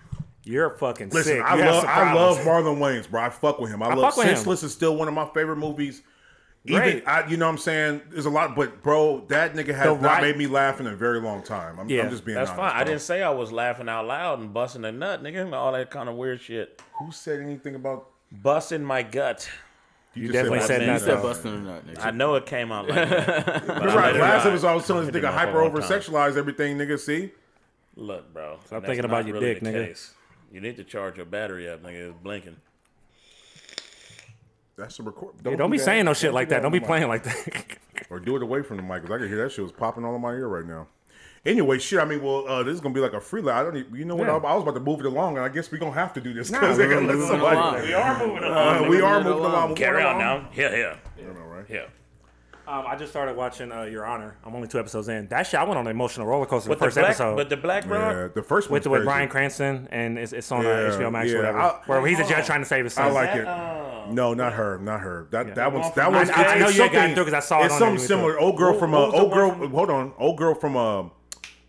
You're fucking Listen, sick. I You love I love. Marlon Wayans, bro. I fuck with him. I, I love fuck him. Senseless is still one of my favorite movies. Even Great. I, you know what I'm saying? There's a lot, but bro, that nigga has The not right- made me laugh in a very long time. I'm, Yeah, I'm just being That's honest. fine. I didn't say I was laughing out loud and busting a nut, nigga. All that kind of weird shit. Who said anything about? Busting my gut. You, just definitely my said that, You said busting a nut, nigga. I know it came out like that. but You're right. it Last episode, I was telling this nigga hyper over time. sexualize everything, nigga. See? Look, bro. Stop that's thinking about your really dick, nigga. case. You need to charge your battery up, nigga. It's blinking. That's the record. Yeah, don't be do saying no shit like do that. Don't be on the playing like that. Or do it away from the mic because I can hear that shit was popping all in my ear right now. Anyway, shit. I mean, well, uh, this is gonna be like a free. I don't. Even, you know what? Yeah. I, I was about to move it along, and I guess we're gonna have to do this because they we're moving somebody. along. We are moving Uh, along. we are moving moving along. along. Moving Carry on along. now. yeah. yeah. I don't know, right? here. um, I just started watching uh, Your Honor. I'm only two episodes in. That shit, I went on an emotional roller coaster With the first black, episode. But the black rock. Yeah, the first with with. Bryan Cranston, and it's, it's on Yeah, uh, HBO Max yeah. or whatever. I- where he's a judge trying to save his son. I like that, it. Uh, No, not her, not her. That that one's that one's. I- I know it's you something- through 'cause I saw it It's something similar. Old girl from a uh, old girl. Hold on, old girl from uh,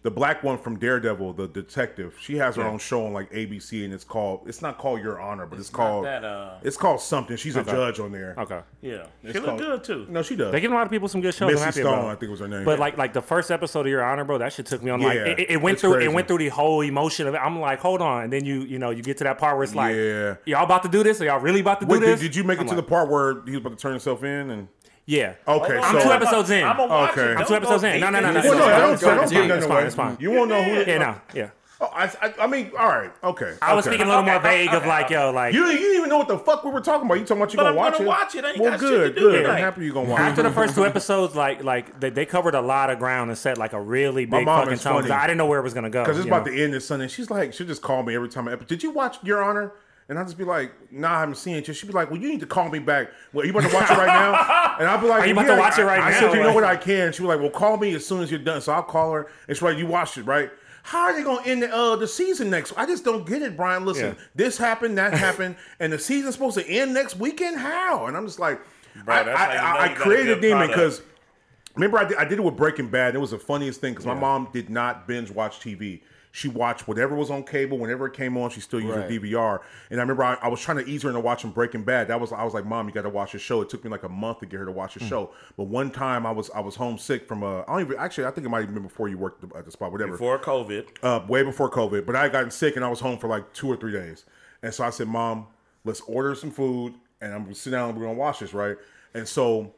the black one from Daredevil, the detective. She has her own show on like ABC, and it's called. It's not called Your Honor, but it's, called. that, uh, it's called something. She's a judge on there. Okay. Yeah, It's she look called- good too. No, she does. They give a lot of people some good shows. I'm Missy happy Stone, about. I think was her name. But like like the first episode of Your Honor, bro, that shit took me on like it, it went it's through crazy. it went through the whole emotion of it. I'm like, hold on, and then you you know you get to that part where it's like, Yeah. y'all about to do this? Are y'all really about to do Wait, did, this? did you make it I'm to like, the part where he was about to turn himself in? And Yeah. okay, Hold so on, I'm two episodes in. I'm a watch Okay. it. I'm two episodes in. No, no, no, no. Well, no, It's I fine, don't, it's I fine, don't it's fine, nothing it's away. fine, it's fine. You won't know who. Yeah, no, yeah. Oh, I, I, I mean, all right, okay. I was okay. speaking a little more Okay, vague of like, yo, like You, you didn't even know what the fuck we were talking about. You talking about you gonna I'm watch gonna it? watch it. I ain't well, got shit good, to do good. I'm happy you gonna watch it. after the first two episodes, like like they, they covered a lot of ground and set like a really big fucking tone. I didn't know where it was gonna go. Because it's about know? to end this Sunday. She's like, she'll just call me every time. I, Did you watch Your Honor? And I'll just be like, Nah, I haven't seen it. She'd be like, Well, you need to call me back. Well, you about to watch it right now? And I'll be like, Are you about "Yeah, to watch it right I, I said, You know what? I can. She was like, Well, call me as soon as you're done. So I'll call her. And she's like, You watched it, right? How are they gonna end the, uh, the season next? I just don't get it, Brian. Listen, Yeah. this happened, that happened, and the season's supposed to end next weekend. How? And I'm just like, Bro, I, that's I, you I, I you got a created a demon because Remember, I did, I did it with Breaking Bad. It was the funniest thing because my mom did not binge watch TV. She watched whatever was on cable. Whenever it came on, she still used Right. her DVR. And I remember I, I was trying to ease her into watching Breaking Bad. That was I was like, Mom, you got to watch the show. It took me like a month to get her to watch the Hmm. show. But one time I was I was homesick from a. I don't even actually. I think it might have been before you worked at the spot. Whatever Before COVID, uh, way before COVID, but I had gotten sick and I was home for like two or three days. And so I said, Mom, let's order some food and I'm gonna sit down and we're gonna watch this, right? And so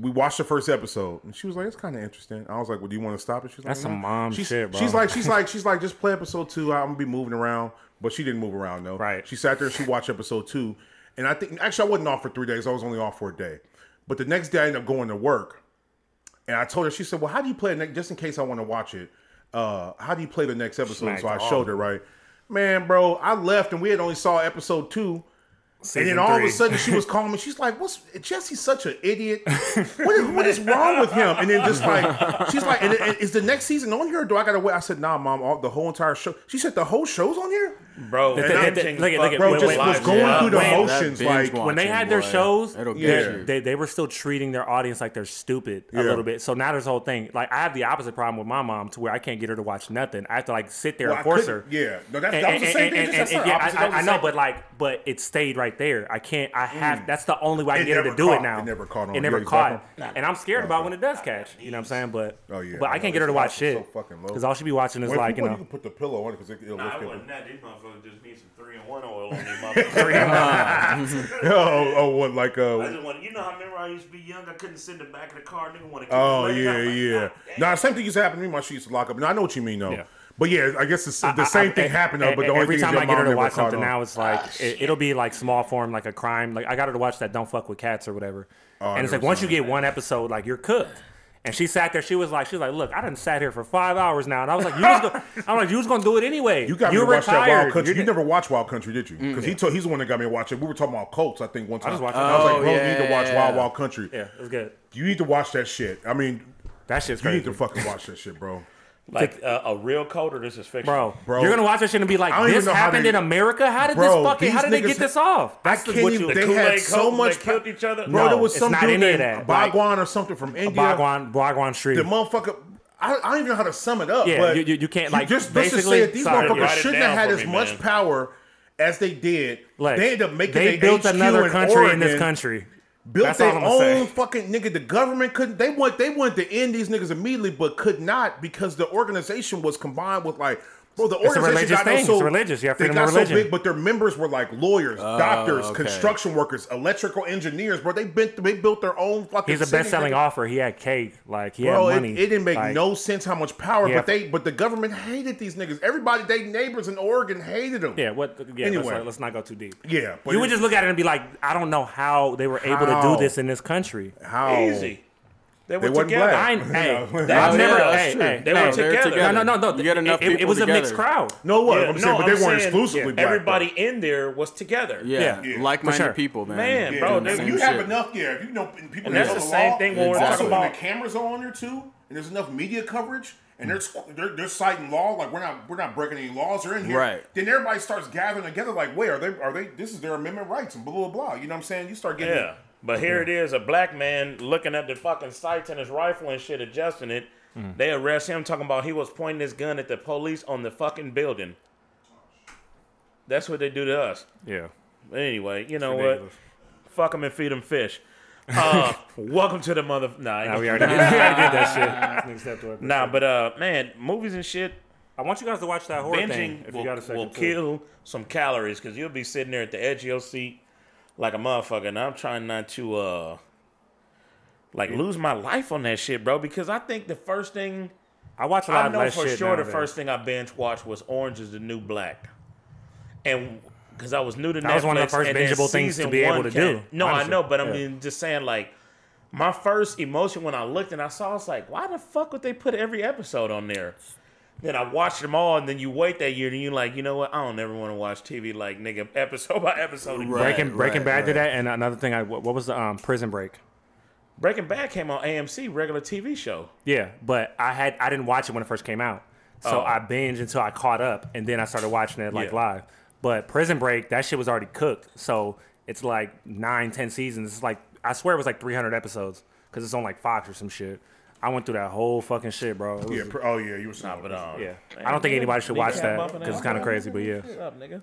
we watched the first episode and she was like, It's kind of interesting. I was like, Well, do you want to stop it? She's like, That's like, some mom she's, shit, bro. She's like, she's like, she's like, just play episode two. I'm gonna be moving around. But she didn't move around though. Right. She sat there and she watched episode two. And I think actually I wasn't off for three days, I was only off for a day. But the next day I ended up going to work. And I told her, she said, Well, how do you play it next just in case I want to watch it? Uh, how do you play the next episode? Smacked so I off. showed her, right? Man, bro, I left and we had only saw episode two. And then all of a sudden she was calling me. She's like, "What's Jesse's such an idiot? What is, what is wrong with him?" And then just like she's like, and, and "Is the next season on here? Or do I gotta wait?" I said, "Nah, mom. All, the whole entire show." She said, "The whole show's on here, bro. The- the- that the- look at- look at- bro." Wait, Just was lives going up. through the When- motions, binge like when they had their boy, shows, Yeah. they, they were still treating their audience like they're stupid a Yeah. little bit. So now this whole thing, like I have the opposite problem with my mom to where I can't get her to watch nothing. I have to like sit there Well, and force her. Yeah, no, that's, And- that was the same and- thing. and- Just and- that's yeah, opposite. I, I know, but like, but it stayed right there. I can't. I have. Mm. That's the only way I can get her to do it now. It never caught on. It never caught. And I'm scared about when it does catch. You know what I'm saying? But Oh, yeah. but I can't get her to watch so shit because all she be watching is like you you know. can put the pillow on it because it'll Nah, lift I it. Wasn't that. These motherfuckers just need some three and one oil on these motherfuckers. Oh, oh, what like I uh? just want you know. I remember I used to be young. I couldn't sit in the back of the car. Nigga want to. Oh yeah, yeah. No, same thing used to happen to me. My shit used to lock up. And I know what you mean though. Yeah. But yeah, I guess it's, the I- same I- thing I- happened though. But the only every thing time is I get her mom to watch something on. now, it's like it, it'll be like small form, like a crime. Like I got her to watch that "Don't Fuck with Cats" or whatever. Oh, I and it's like once you get one episode, like you're cooked. And she sat there. She was like, she's like, look, I done sat here for five hours now, and I was like, you was gonna, I'm like, you was gonna do it anyway. You got You're to watch that Wild. Country. You're You never watched Wild Country, did you? Because he told he's the one that got me to watch it. We were talking about Colts, I think, one time. just watched I was like, Oh, bro, you need to watch yeah. Wild Wild Country. yeah, it was good. You need to watch that shit. I mean, That shit's crazy. you crazy, need to fucking watch that shit, bro. Like uh, a real code or this is fiction, bro. Bro. You're gonna watch that shit and be like, I don't even this know how happened they- in America. How did Bro, this fucking? How these did they niggas- get this off? I That's the, can't what even. you. They Kool-Aid had Coke, so they much. killed each other? Bro, No, there was it's some not dude any of named that. Like- Bhagwan or something from India. Bhagwan, Bhagwan Shree. The motherfucker. I, I don't even know how to sum it up. Yeah, but you- you- you can't, like, just let's just basically- say it. These sorry, motherfuckers write it shouldn't have had for as me, much man. power as they did. Like, they ended up making they their built HQ another in country in this Oregon, country. Built That's their all say. own fucking nigga. The government couldn't. They want. They wanted to end these niggas immediately, but could not because the organization was combined with like Bro, the It's a organization religious got thing. so It's religious. You have they freedom got of so big, but their members were like lawyers, oh, doctors, okay. construction workers, electrical engineers. Bro, they built they built their own fucking. He's a best-selling nigga. author. He had cake. Like he Bro, had money. it didn't make Like, no sense how much power, Yeah. but they but the government hated these niggas. Everybody, they neighbors in Oregon hated them. Yeah. What? Yeah. Anyway. let's, let's not go too deep. yeah. But You would just look at it and be like, I don't know how they were able to do this in this country. how Easy. They were They together. black. I, hey, That's I've never. real. Hey, That's hey, They were hey, together. No, no, no, no. You get enough it, it, people was a mixed crowd. No, what? Yeah, I'm saying, but I'm they weren't saying exclusively black. Everybody in there was together. Yeah, Yeah. like-minded sure. people, man. Man, though. bro, Doing the they- you have shit. enough, yeah. If you know people And that that's know the the same law, thing when we're also talking when about- the cameras are on there too, and there's enough media coverage, and they're, they're they're citing law like we're not we're not breaking any laws or in here. Right. Then everybody starts gathering together like, wait, are they are they? This is their amendment rights and blah blah blah. You know what I'm saying? You start getting Yeah. But here it is, a black man looking at the fucking sights and his rifle and shit, adjusting it. Mm. They arrest him talking about he was pointing his gun at the police on the fucking building. That's what they do to us. Yeah. But anyway, you know ridiculous. what? Fuck them and feed them fish. Uh, welcome to the mother. Nah, I ain't Nah, we gonna- already did, we already did that shit. Niggas nah, but uh, man, movies and shit. I want you guys to watch that horror thing. Binging If will, you got a second will too. kill some calories because you'll be sitting there at the edge of your seat like a motherfucker. And I'm trying not to uh like lose my life on that shit, bro. Because I think the first thing I watch a lot I know less for sure the first thing I binge watched was Orange is the New Black, and because I was new to That Netflix, was one of the first bingeable things to be able to came- do, No, honestly. I know, but I Yeah. just saying like. My first emotion when I looked and I saw, I was like, why the fuck would they put every episode on there? Then I watched them all, and then you wait that year, and you're like, you know what? I don't ever want to watch TV like nigga episode by episode. again. Right. Breaking Breaking Bad right. did that, and another thing. I what what was the um Prison Break? Breaking Bad came on AMC, regular TV show. Yeah, but I had I didn't watch it when it first came out, so Oh. I binged until I caught up, and then I started watching it like Yeah. live. But Prison Break, that shit was already cooked, so it's like nine, ten seasons. It's like I swear it was like 300 episodes because it's on like Fox or some shit. I went through that whole fucking shit, bro. It was- Yeah. pr- Oh yeah, you were saying. Nah, but um, yeah. I don't think anybody should watch that because it's kind of crazy, but yeah. What's up, nigga?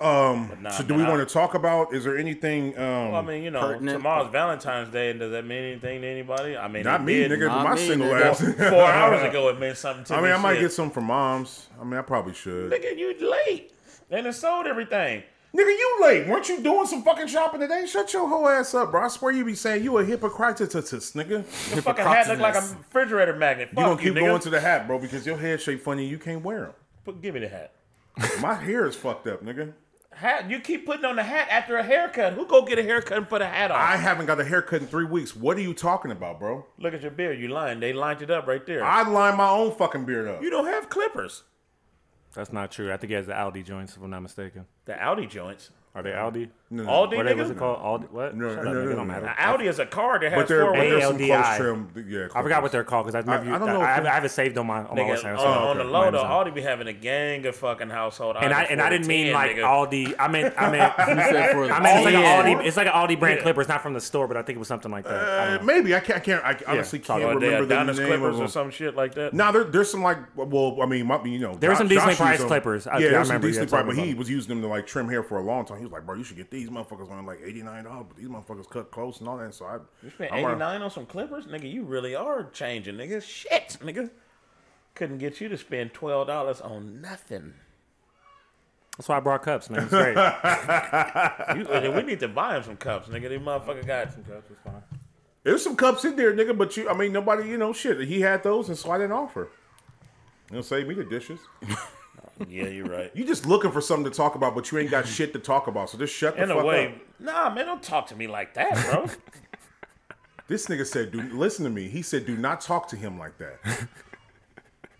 Um. But nah, so do man, we I- want to talk about? Is there anything? Um. Well, I mean, you know, Pertinent. tomorrow's Valentine's Day. And does that mean anything to anybody? I mean, not me, did nigga. Not my me, single nigga. ass. Four hours ago, it meant something to me. I me. mean, I might shit. get some from moms. I mean, I probably should. Nigga, you late. And it sold everything. Nigga, you late. Weren't you doing some fucking shopping today? Shut your whole ass up, bro. I swear you be saying you a hypocritus, nigga. Your fucking hat look like a refrigerator magnet. Fuck You gonna keep nigga. going to the hat, bro, because your head shape funny. You can't wear them. Put, give me the hat. My hair is fucked up, nigga. Hat. You keep putting on the hat after a haircut. Who go get a haircut and put a hat on? I haven't got a haircut in three weeks. What are you talking about, bro? Look at your beard. You lying. They lined it up right there. I line my own fucking beard up. you don't have clippers. That's not true. I think he has the Aldi joints, if I'm not mistaken. The Audi joints. Are they Aldi? No, no. Aldi, What they, what's it called? Aldi? What? No, Shut no, up, no, nigga. no, Don't no. matter. An Audi is a car that has But they're, four but wheels. ALDI. close trim. Yeah, I forgot what they're called because I I- remember. I don't know if I, have, they're- I have it saved on my on my Nigga, list. on, so- on the okay. low, though, on. Audi be having a gang of fucking household. And I and I didn't mean like nigga. Aldi. I meant I meant You said for the I mean, it's like an Yeah. Aldi. It's like an Aldi brand Yeah. clipper. It's not from the store, but I think it was something like that. I Uh, don't know. maybe I can't. I can't. I honestly can't remember the name Clippers or some shit like that. Now there, there's some like well, I mean, my, you know, There were some Josh- decently priced clippers. Yeah, there was some remember you decently priced, but he was using them to like trim hair for a long time. He was like, bro, you should get these motherfuckers on like eighty nine dollars, but these motherfuckers cut close and all that. So I, You spent 89 on some Clippers? Nigga, you really are changing, nigga. Shit, nigga. Couldn't get you to spend $12 on nothing. That's why I brought cups, man. It's great. You, we need to buy him some cups, nigga. These motherfucker got some cups. It's fine. There's some cups in there, nigga, but you, I mean, nobody, you know, shit. He had those, and so I didn't offer. It'll save me the dishes. Yeah, you're right. You just looking for something to talk about, but you ain't got shit to talk about. So just shut the In a fuck way, up. nah, man, don't talk to me like that, bro. This nigga said, "Do listen to me." He said, "Do not talk to him like that."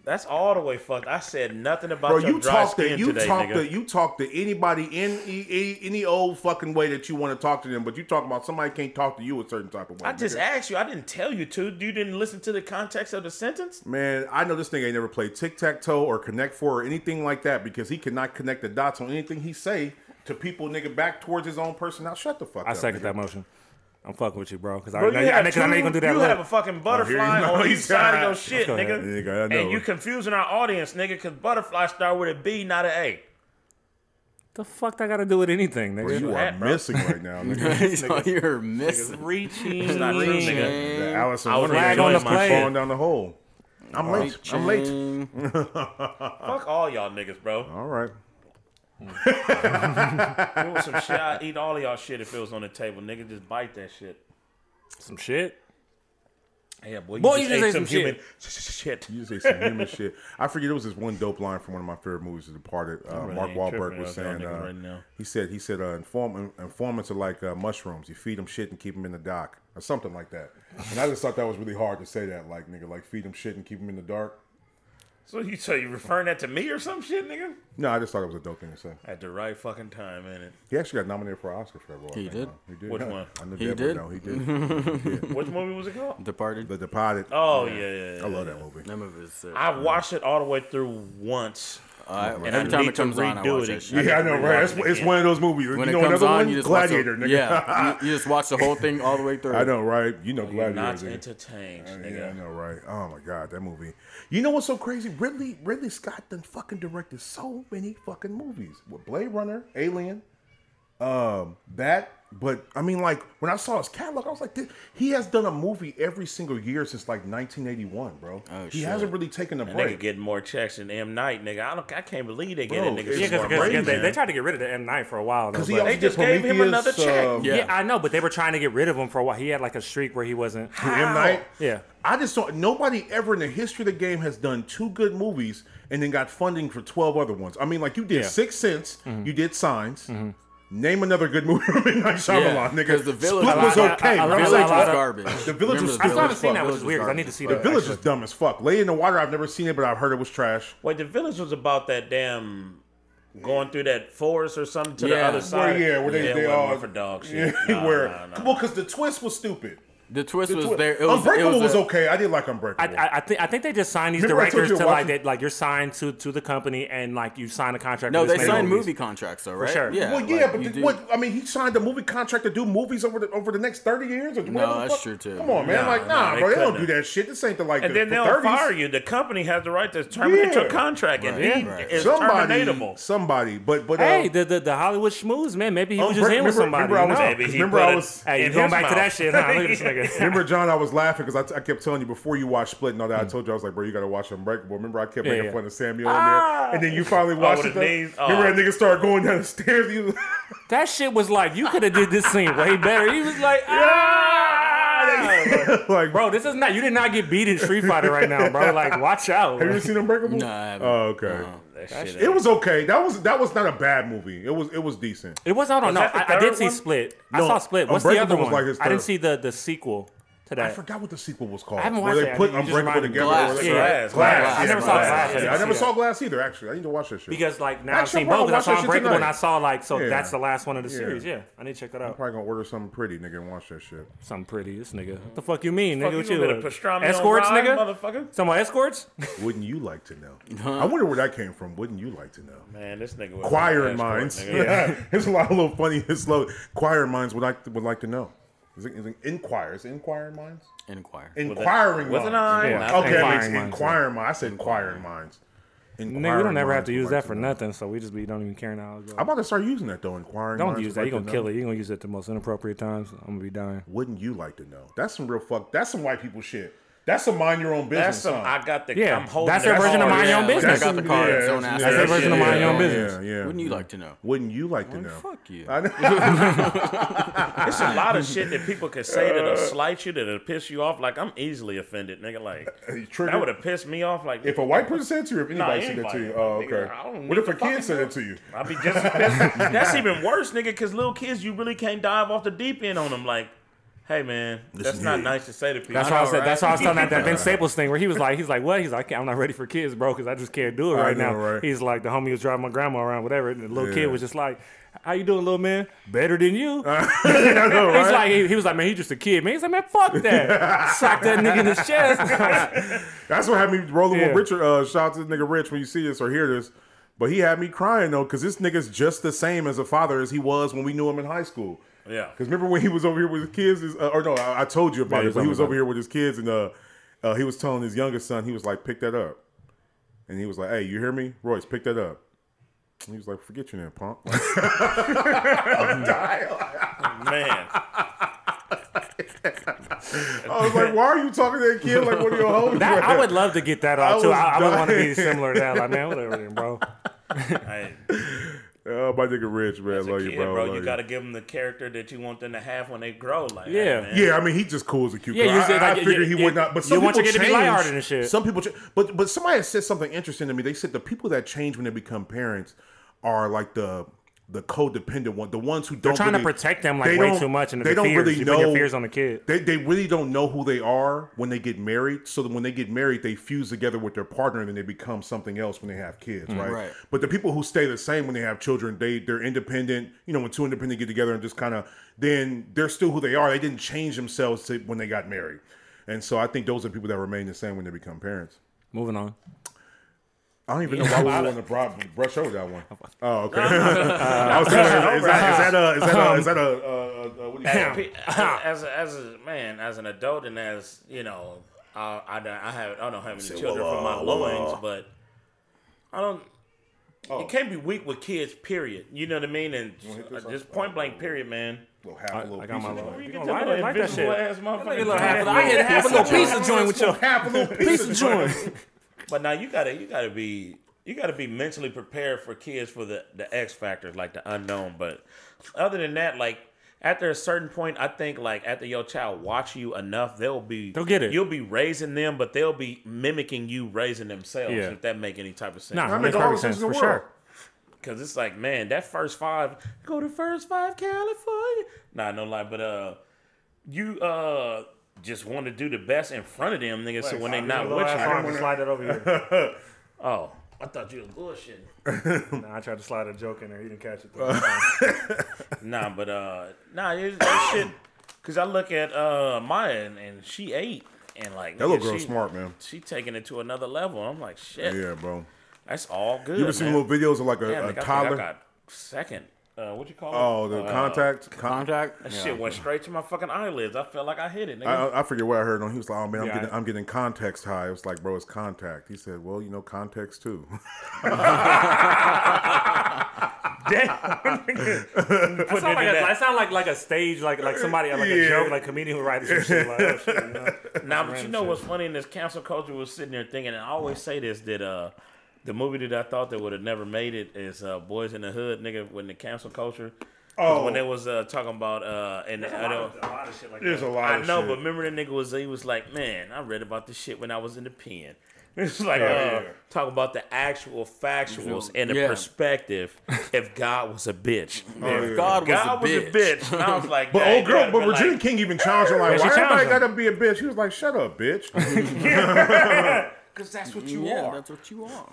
That's all the way fucked. I said nothing about Bro, your you dry talk skin to you today, talk nigga. to you talk to anybody in any, any old fucking way that you want to talk to them, but you talk about somebody can't talk to you a certain type of way. I just nigga. asked you. I didn't tell you to. You didn't listen to the context of the sentence. Man, I know this nigga ain't never played tic tac toe or connect four or anything like that because he cannot connect the dots on anything he say to people, nigga, back towards his own person. Now shut the fuck up. I second nigga. that motion. I'm fucking with you, bro. Because I, know, I, have know, 'cause I know you're gonna do that. You look. have a fucking oh, butterfly you go. on each side of your shit, go nigga. Nigga, I. And you confusing our audience, nigga, because butterfly start with a B, not an A. the fuck that got to do with anything, Bro, nigga? you are hat, bro. missing right now, nigga. so you're missing. reaching. It's not true, nigga. The Alice in I was Wonderland flag on the just play. falling down the hole. I'm late. I'm late. Fuck all y'all niggas, bro. All right. If it was some shit, I'd eat all of y'all shit if it was on the table. Nigga, just bite that shit. Some shit. Yeah, boy, you Boy, just you just ate ate some some human shit. You just say some human shit. I forget it was this one dope line from one of my favorite movies, The Departed. Uh, really Mark ain't Wahlberg was saying, uh, right now. he said, he said, uh, inform, informants are like uh, mushrooms. You feed them shit and keep them in the dark, or something like that. And I just thought that was really hard to say that, like nigga, like feed them shit and keep them in the dark. So you so you referring that to me or some shit, nigga? No, I just thought it was a dope thing to say. At the right fucking time, ain't it? He actually got nominated for an Oscar for that role. He think, did? huh? He did. Which Yeah. one? I know He Deborah did? know He did. He did. Which movie was it called? Departed. The Departed. Oh yeah, yeah, yeah. I love that movie. That movie is sick. I watched it all the way through once. I- And every time it comes to on, I redo watch it that shit. Yeah, I know, right? It's, it it's one of those movies. When you it know comes another on, one? you just Gladiator, watch the, nigga. Yeah, you, you just watch the whole thing all the way through. I know, right? You know You're Gladiator. not nigga. entertained, Yeah, I know, right? Oh my god, that movie. You know what's so crazy? Ridley Ridley Scott done fucking directed so many fucking movies. With Blade Runner, Alien, um, that. But I mean, like when I saw his catalog, I was like, he has done a movie every single year since like 1981, bro. Oh, he shit. hasn't really taken a That break. nigga getting more checks than M Night, nigga. I don't. I can't believe they Bro, get it, nigga. it's Yeah, because they, they tried to get rid of the M Night for a while. though, Because he but- They just did gave him another check. um, Yeah. yeah, I know, but they were trying to get rid of him for a while. He had like a streak where he wasn't. M Night. Yeah. I just don't. Nobody ever in the history of the game has done two good movies and then got funding for twelve other ones. I mean, like you did Yeah. Mm-hmm. Six Sense, you did Signs. Name another good movie from M Night Shyamalan, Yeah, nannigga. 'cause The Village- Split I- was I- okay. I- I- I'm I- saying, Village I- was I- garbage. The Village was Remember I still was haven't seen that, which Village is weird because I need to see that. The that. Village is dumb as fuck. Lady in the Water, I've never seen it, but I've heard it was trash. Wait, the village was about that damn going through that forest or something to the Yeah. other Where, side. yeah, where they- yeah, they it wasn't all- one for dog Yeah, shit. Nah, where nah, nah. well, because the twist was stupid. The twist The was twi- there. It was, Unbreakable it was, was, okay. I did like Unbreakable. I, I, I think I think they just signed these Remember directors to to like that like you're signed to to the company and like you sign a contract. No, they this signed movies. movie contracts though, right? sure. Yeah. well, yeah, like, but the, what? I mean, he signed a movie contract to do movies over the over the next thirty years. Or whatever the that's fuck- true, too. Come on, man. Nah, like, nah, nah, they bro, they don't do that shit. This ain't the like And the, then the they'll 30s. fire you. The company has the right to terminate your Yeah. contract, and Right, he right. is Somebody, terminatable. somebody, but but uh, Hey, the, the the Hollywood schmooze, man. Maybe he was just Unbreak- in with somebody. remember I was- know? Maybe he remember I was- Hey, you in going back to that shit? Huh? Look at this nigga. Remember, John, I was laughing because I, I kept telling you before you watched Split and all that. I told you I was like, bro, you got to watch Unbreakable. Remember, I kept Yeah, making yeah. fun of Samuel in there, and then you finally watched with it. knees? Remember Oh. that nigga started going down the stairs. Was, That shit was like you could have did this scene way better. He was like, ah! like, bro, this is not. You did not get beat in Street Fighter right now, bro. Like, watch out. have you seen Unbreakable? No, I haven't. Oh, okay. That shit It was okay. That was that was not a bad movie. It was it was decent. It was. I don't Was know. I, I did third see one? Split. No, I saw Split. What's the other one? like I didn't see the the sequel to I forgot what the sequel was called. I haven't Where watched they it. put You just Unbreakable together. Glass. Or. Yeah, Glass. Glass. I never saw Glass. I Yeah, I never saw. Glass either. Actually, I need to watch that shit. Because like now I've seen both. I saw that shit Unbreakable and. I saw like so Yeah. that's the last one of the series. Yeah, I need to check that out. I'm out. probably gonna order something pretty, nigga, and watch that shit. Something pretty. This nigga. What the fuck you mean, nigga? you What you? get a pastrami on escorts, nigga. motherfucker? Some more escorts. Wouldn't you like to know? I wonder where that came from. Wouldn't you like to know? Man, this nigga was Choir in minds. nigga. There's a lot of little funny, It's slow. Choir in minds would like would like to know. Is it, is it inquire? Is it inquire minds? Inquire. Inquiring with an minds. eye, Yeah. Okay, Inquiring makes minds, inquiring minds. I said inquiring minds. Nigga, we don't ever have to use that for nothing, so we just be don't even care now. I'm about to start using that though. Inquiring. Don't minds use that. You're gonna kill it. You're gonna use it at the most inappropriate times. I'm gonna be dying. Wouldn't you like to know? That's some real fuck. That's some white people shit. That's a mind your own business. That's some. huh? I got the. Yeah, I'm holding that's the their version of mind your own Yeah, business. I got the card. Yeah, don't ask yeah, me their version of mind your own business. Yeah, yeah. Wouldn't you like to know? Wouldn't you like to know? Fuck you. I. It's a lot of shit that people can say that'll uh, slight you, that'll piss you off. Like I'm easily offended, nigga. Like that would have pissed me off. Like If a white person said to you, or if Nah, anybody said oh, it to you, oh, okay. I What if a kid said know. it to you? I'll be just pissed. That's even worse, nigga. Because little kids, you really can't dive off the deep end on them. Like, hey man, that's not nice to say to people. That's why I said. That's why I was telling that, that Vince Staples thing where he was like, he's like, what? He's like, I'm not ready for kids, bro, because I just can't do it right know, now. right? He's like, the homie was driving my grandma around, whatever, and the little Yeah. kid was just like, how you doing, little man? Better than you. I know, He's right? like, he, he was like, man, he's just a kid, man. He's like, man, fuck that. Sock that nigga in his chest. That's what had me rolling Yeah. with Richard. Uh, shout out to the nigga Rich when you see this or hear this. But he had me crying though, because this nigga's just the same as a father as he was when we knew him in high school. Yeah. Because remember when he was over here with his kids? Is, uh, or no, I, I told you about Yeah, it. But he was over here with his kids, and uh, uh, he was telling his youngest son, he was like, "Pick that up," and he was like, "Hey, you hear me, Royce? Pick that up." And he was like, "Forget your name, punk." man. I was like, why are you talking to that kid like one of your homies? That, I would love to get that off too. I, I would want to be similar to that. Like, man, whatever, then, bro. Hey, Oh, my nigga Rich, man. as a love kid, you, bro. bro, Love you you. got to give them the character that you want them to have when they grow. Like, Yeah. hey, man. Yeah, I mean, he just cool as a cucumber. Yeah, you I, said, I like, figured he you- would not. But you some want your people kid to be change. lighthearted and shit. Some people, ch- but but somebody said something interesting to me. They said the people that change when they become parents are like the the codependent one, the ones who don't. They're trying to protect them, like, way too much, and they the don't fears- really know your fears on the kid. They they really don't know who they are when they get married. So that when they get married, they fuse together with their partner, and then they become something else when they have kids, mm, right? Right. But the people who stay the same when they have children, they they're independent. You know, when two independent get together and just kind of, then they're still who they are. They didn't change themselves to, when they got married, and so I think those are people that remain the same when they become parents. Moving on. I don't even know why we want to bru- brush over that one. Oh, okay. I was saying, is that is that a is that a is that a, uh, uh, what do you As, call a as, a, as a man, as an adult, and as you know, I I, don't- I have I don't have any children from my loins, but I don't. Oh. You can't be weak with kids. Period. You know what I mean? And just point blank. Period, man. Little half a little I got my piece of little. joint. You can gonna tell light me it like that shit. ass motherfucker. Little half of the- Yeah. I had half a little piece of joint with your half a little piece, piece of of joint. Joint. But now you gotta you gotta be you gotta be mentally prepared for kids for the the X factors like the unknown. But other than that, like after a certain point, I think like after your child watch you enough, they'll be They'll get it. You'll be raising them, but they'll be mimicking you raising themselves. Yeah. If that make any type of sense. Nah, I that makes perfect sense for world. sure. Cause it's like, man, that first five, go to first five, California. Nah, no lie, but uh, you uh just want to do the best in front of them, niggas. So when they not with you, to slide it over here. oh, I thought you was bullshitting. nah, I tried to slide a joke in there. You didn't catch it. Though. Nah, but uh, nah, it's, that shit. Cause I look at uh Maya and, and she ate and like That little nigga, girl she, smart, man. She taking it to another level. I'm like, shit, Yeah, bro. that's all good. You ever seen man. little videos of like a, Damn, a nigga, I think I toddler? got second. Uh, what you call it? Oh, the Uh, contact. Con- Contact. That shit went straight to my fucking eyelids. I felt like I hit it. Nigga. I, I forget what I heard on. He was like, "Oh man, I'm Yeah, getting, I- I'm getting context high." It was like, "Bro, it's contact." He said, "Well, you know, context too." That sound like a, that sound like like a stage, like like somebody like a joke, like comedian who writes some shit like oh shit, you know. Nah, but you know what's funny in this cancel culture was sitting there thinking, and I always say this that uh the movie that I thought that would have never made it is uh Boys in the Hood, nigga, when the cancel culture. Oh. when they was uh, talking about uh and I know lot of shit like There's a lot. I of know, shit. but remember the nigga was he was like, man, I read about this shit when I was in the pen. It's like Yeah, uh, yeah. talk about the actual factuals and the Yeah. perspective. if God was a bitch, If God was, God a, was bitch. a bitch. And I was like, But old girl, gotta but Regina like- King even challenged her like, Yeah, she "Why everybody gotta be a bitch?" He was like, "Shut up, bitch." Cause that's what you Yeah, are. that's what you are.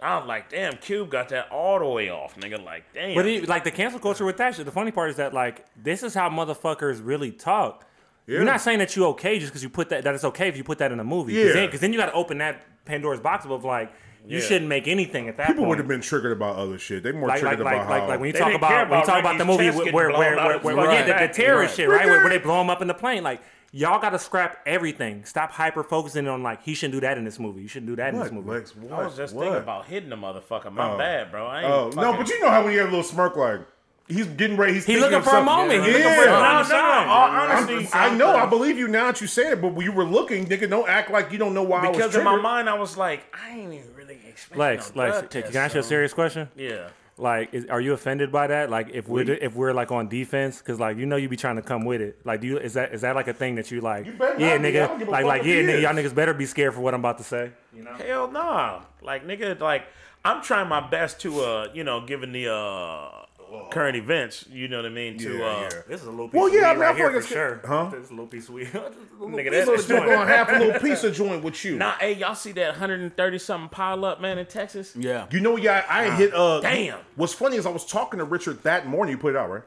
I was like, damn, Cube got that all the way off, nigga. Like, damn. But he, like the cancel culture with that shit, the funny part is that like this is how motherfuckers really talk. You're not saying that you okay just because you put that that it's okay if you put that in a movie. Yeah. Because then, 'cause then you got to open that Pandora's box of like you Yeah. shouldn't make anything at that People point. would have been triggered about other shit. They more like, like, triggered like, about like, how. like when you talk didn't about when you about talk about the movie chest where getting where, where, out where, where his yeah, the, the terrorist Right. shit, right? Where, where they blow him up in the plane. Like y'all got to scrap everything. Stop hyper focusing on like he shouldn't do that in this movie. You shouldn't do that in this movie. Lex? What? I was just what? thinking about hitting the motherfucker. My oh. bad, bro. I ain't Oh no, but you know how when you have a little smirk, like he's getting ready. He's He thinking looking of for a something. moment. He Yeah. looking for No, a no, moment. no. All honesty, I'm- know. I believe you now that you say it, but when you were looking, nigga, don't act like you don't know why I was because in my mind I was like, I ain't even really expecting Lex, no Lex, drug can I ask you a serious question? Yeah. Like, is, are you offended by that? Like, if we're if we're like on defense, because like you know you be trying to come with it. Like, do you is that is that like a thing that you like? You yeah, not be. I don't nigga. Like, like yeah, nigga. Y'all niggas better be scared for what I'm about to say. You know. Hell nah. Like nigga, like I'm trying my best to uh, you know, given the uh current events, you know what I mean, to uh yeah. This is a little piece Well, of yeah, I weed mean, I feel here like for sure. huh? This is a little piece of weed. nigga, This that's still going half a little piece of joint with you. Nah, hey, y'all see that 130 something pile up, man, in Texas? Yeah. You know, yeah, I hit. uh damn. What's funny is I was talking to Richard that morning. You put it out, right?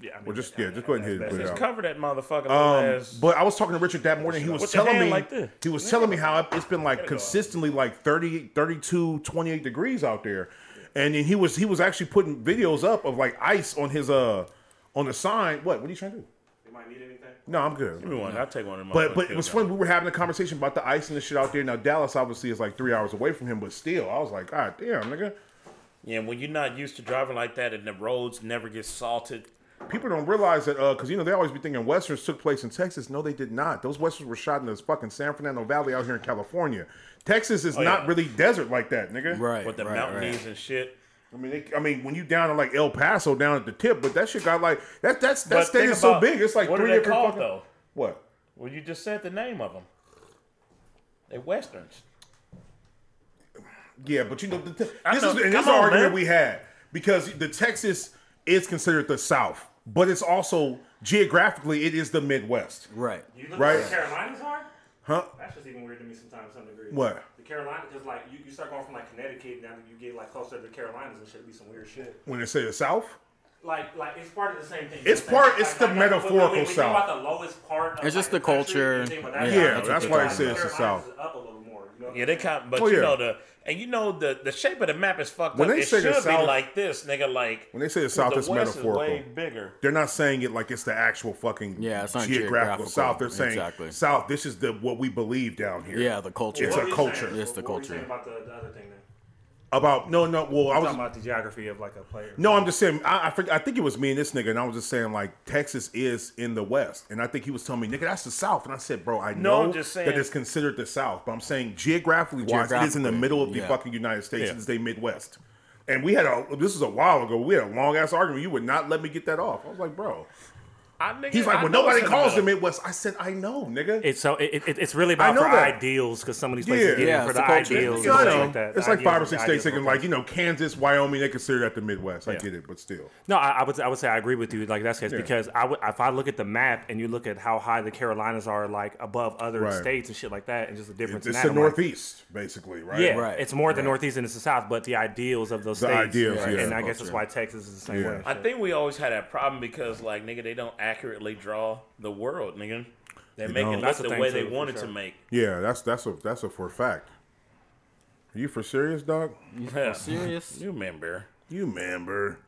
Yeah, I mean, Well, just yeah, just go ahead and hit it. Put it Just out. cover that motherfucker. Um, but I was talking to Richard that morning. He was telling me like this. he was telling me how it's been like consistently like 30, 32, 28 degrees out there, and then he was he was actually putting videos up of like ice on his uh on the sign. What? What are you trying to do? You might need anything. No, I'm good. Give me one. I'll take one of them. But but it was funny. We were having a conversation about the ice and the shit out there. Now Dallas obviously is like three hours away from him, but still, I was like, God damn, nigga. Yeah, when you're not used to driving like that and the roads never get salted, people don't realize that because you know they always be thinking westerns took place in Texas. No, they did not. Those westerns were shot in this fucking San Fernando Valley out here in California. Texas is oh, not yeah. really desert like that, nigga. Right. with the right, mountains right. and shit. I mean, they, I mean, when you down to like El Paso, down at the tip, but that shit got like that. That's that But state think is so big. It's like what three are they different called fucking. though? What? Well, you just said the name of them. They westerns. Yeah, but you know, the, I this know. is this is the on, argument man. we had because the Texas is considered the South, but it's also geographically it is the Midwest. Right. You look Right. at the Carolinas are? Huh? That's just even weird to me sometimes, to some degree. What? The Carolinas, because like you, you start going from like Connecticut down, you get like closer to the Carolinas and shit. Be some weird shit. When they say the South, Like, like it's part of the same thing. It's You know what I'm part- it's saying? the Like, like, metaphorical when, when, when you South. think about the lowest part. Of, It's just the culture. you think Yeah, that. Yeah, Like, that's why they Carolinas say it's the South. Up a little more. You know? Yeah, they kind, but Oh, you yeah. know the, and you know the the shape of the map is fucked up. When up. they It say the should be South- like this, nigga. Like when they say the South, the it's West metaphorical. is way bigger. They're not saying it like it's the actual fucking Yeah, it's not geographical geographical. South. They're saying Exactly. South. This is the what we believe down here. Yeah, the culture. It's What a culture. saying? It's the What culture. about the, the other thing then? About no, no. Well, I I'm was talking about the geography of like a player. No, I'm just saying. I I, forg- I think it was me and this nigga, and I was just saying like Texas is in the West, and I think he was telling me, nigga, that's the South, and I said, bro, I No, know I'm just saying- that it's considered the South, but I'm saying geographically wise, it is in the middle of the yeah. fucking United States. Yeah. It's the Midwest, and we had a this was a while ago. We had a long ass argument. You would not let me get that off. I was like, bro. I, nigga, He's like, I well, nobody calls the middle. Midwest. I said, I know, nigga. It's so it, it, it's really I about know for that. ideals because some of these Yeah. places get Yeah, in for it's the the culture. ideals. Yeah, and shit know. like that. it's The like five or six the states. ideals Thinking like you know, Kansas, Wyoming, they consider that the Midwest. I get it, but still. No, I, I would I would say I agree with you. Like that's the case Yeah. because I would if I look at the map and you look at how high the Carolinas are like above other Right. states and shit like that, and just the difference. It's in the that, I'm like, Northeast, basically, right? Yeah, Right. it's more the Northeast and it's the South, but the ideals of those The states. ideals, yeah. And I guess that's Culture. why Texas is the same Yeah. way. I think we always had that problem because, like, nigga, they don't accurately draw the world, nigga. They make don't. it look That's the the way they wanted sure. to make. Yeah, that's that's a that's a for fact. Are you for serious, dog? Yeah. Serious? You remember? You member?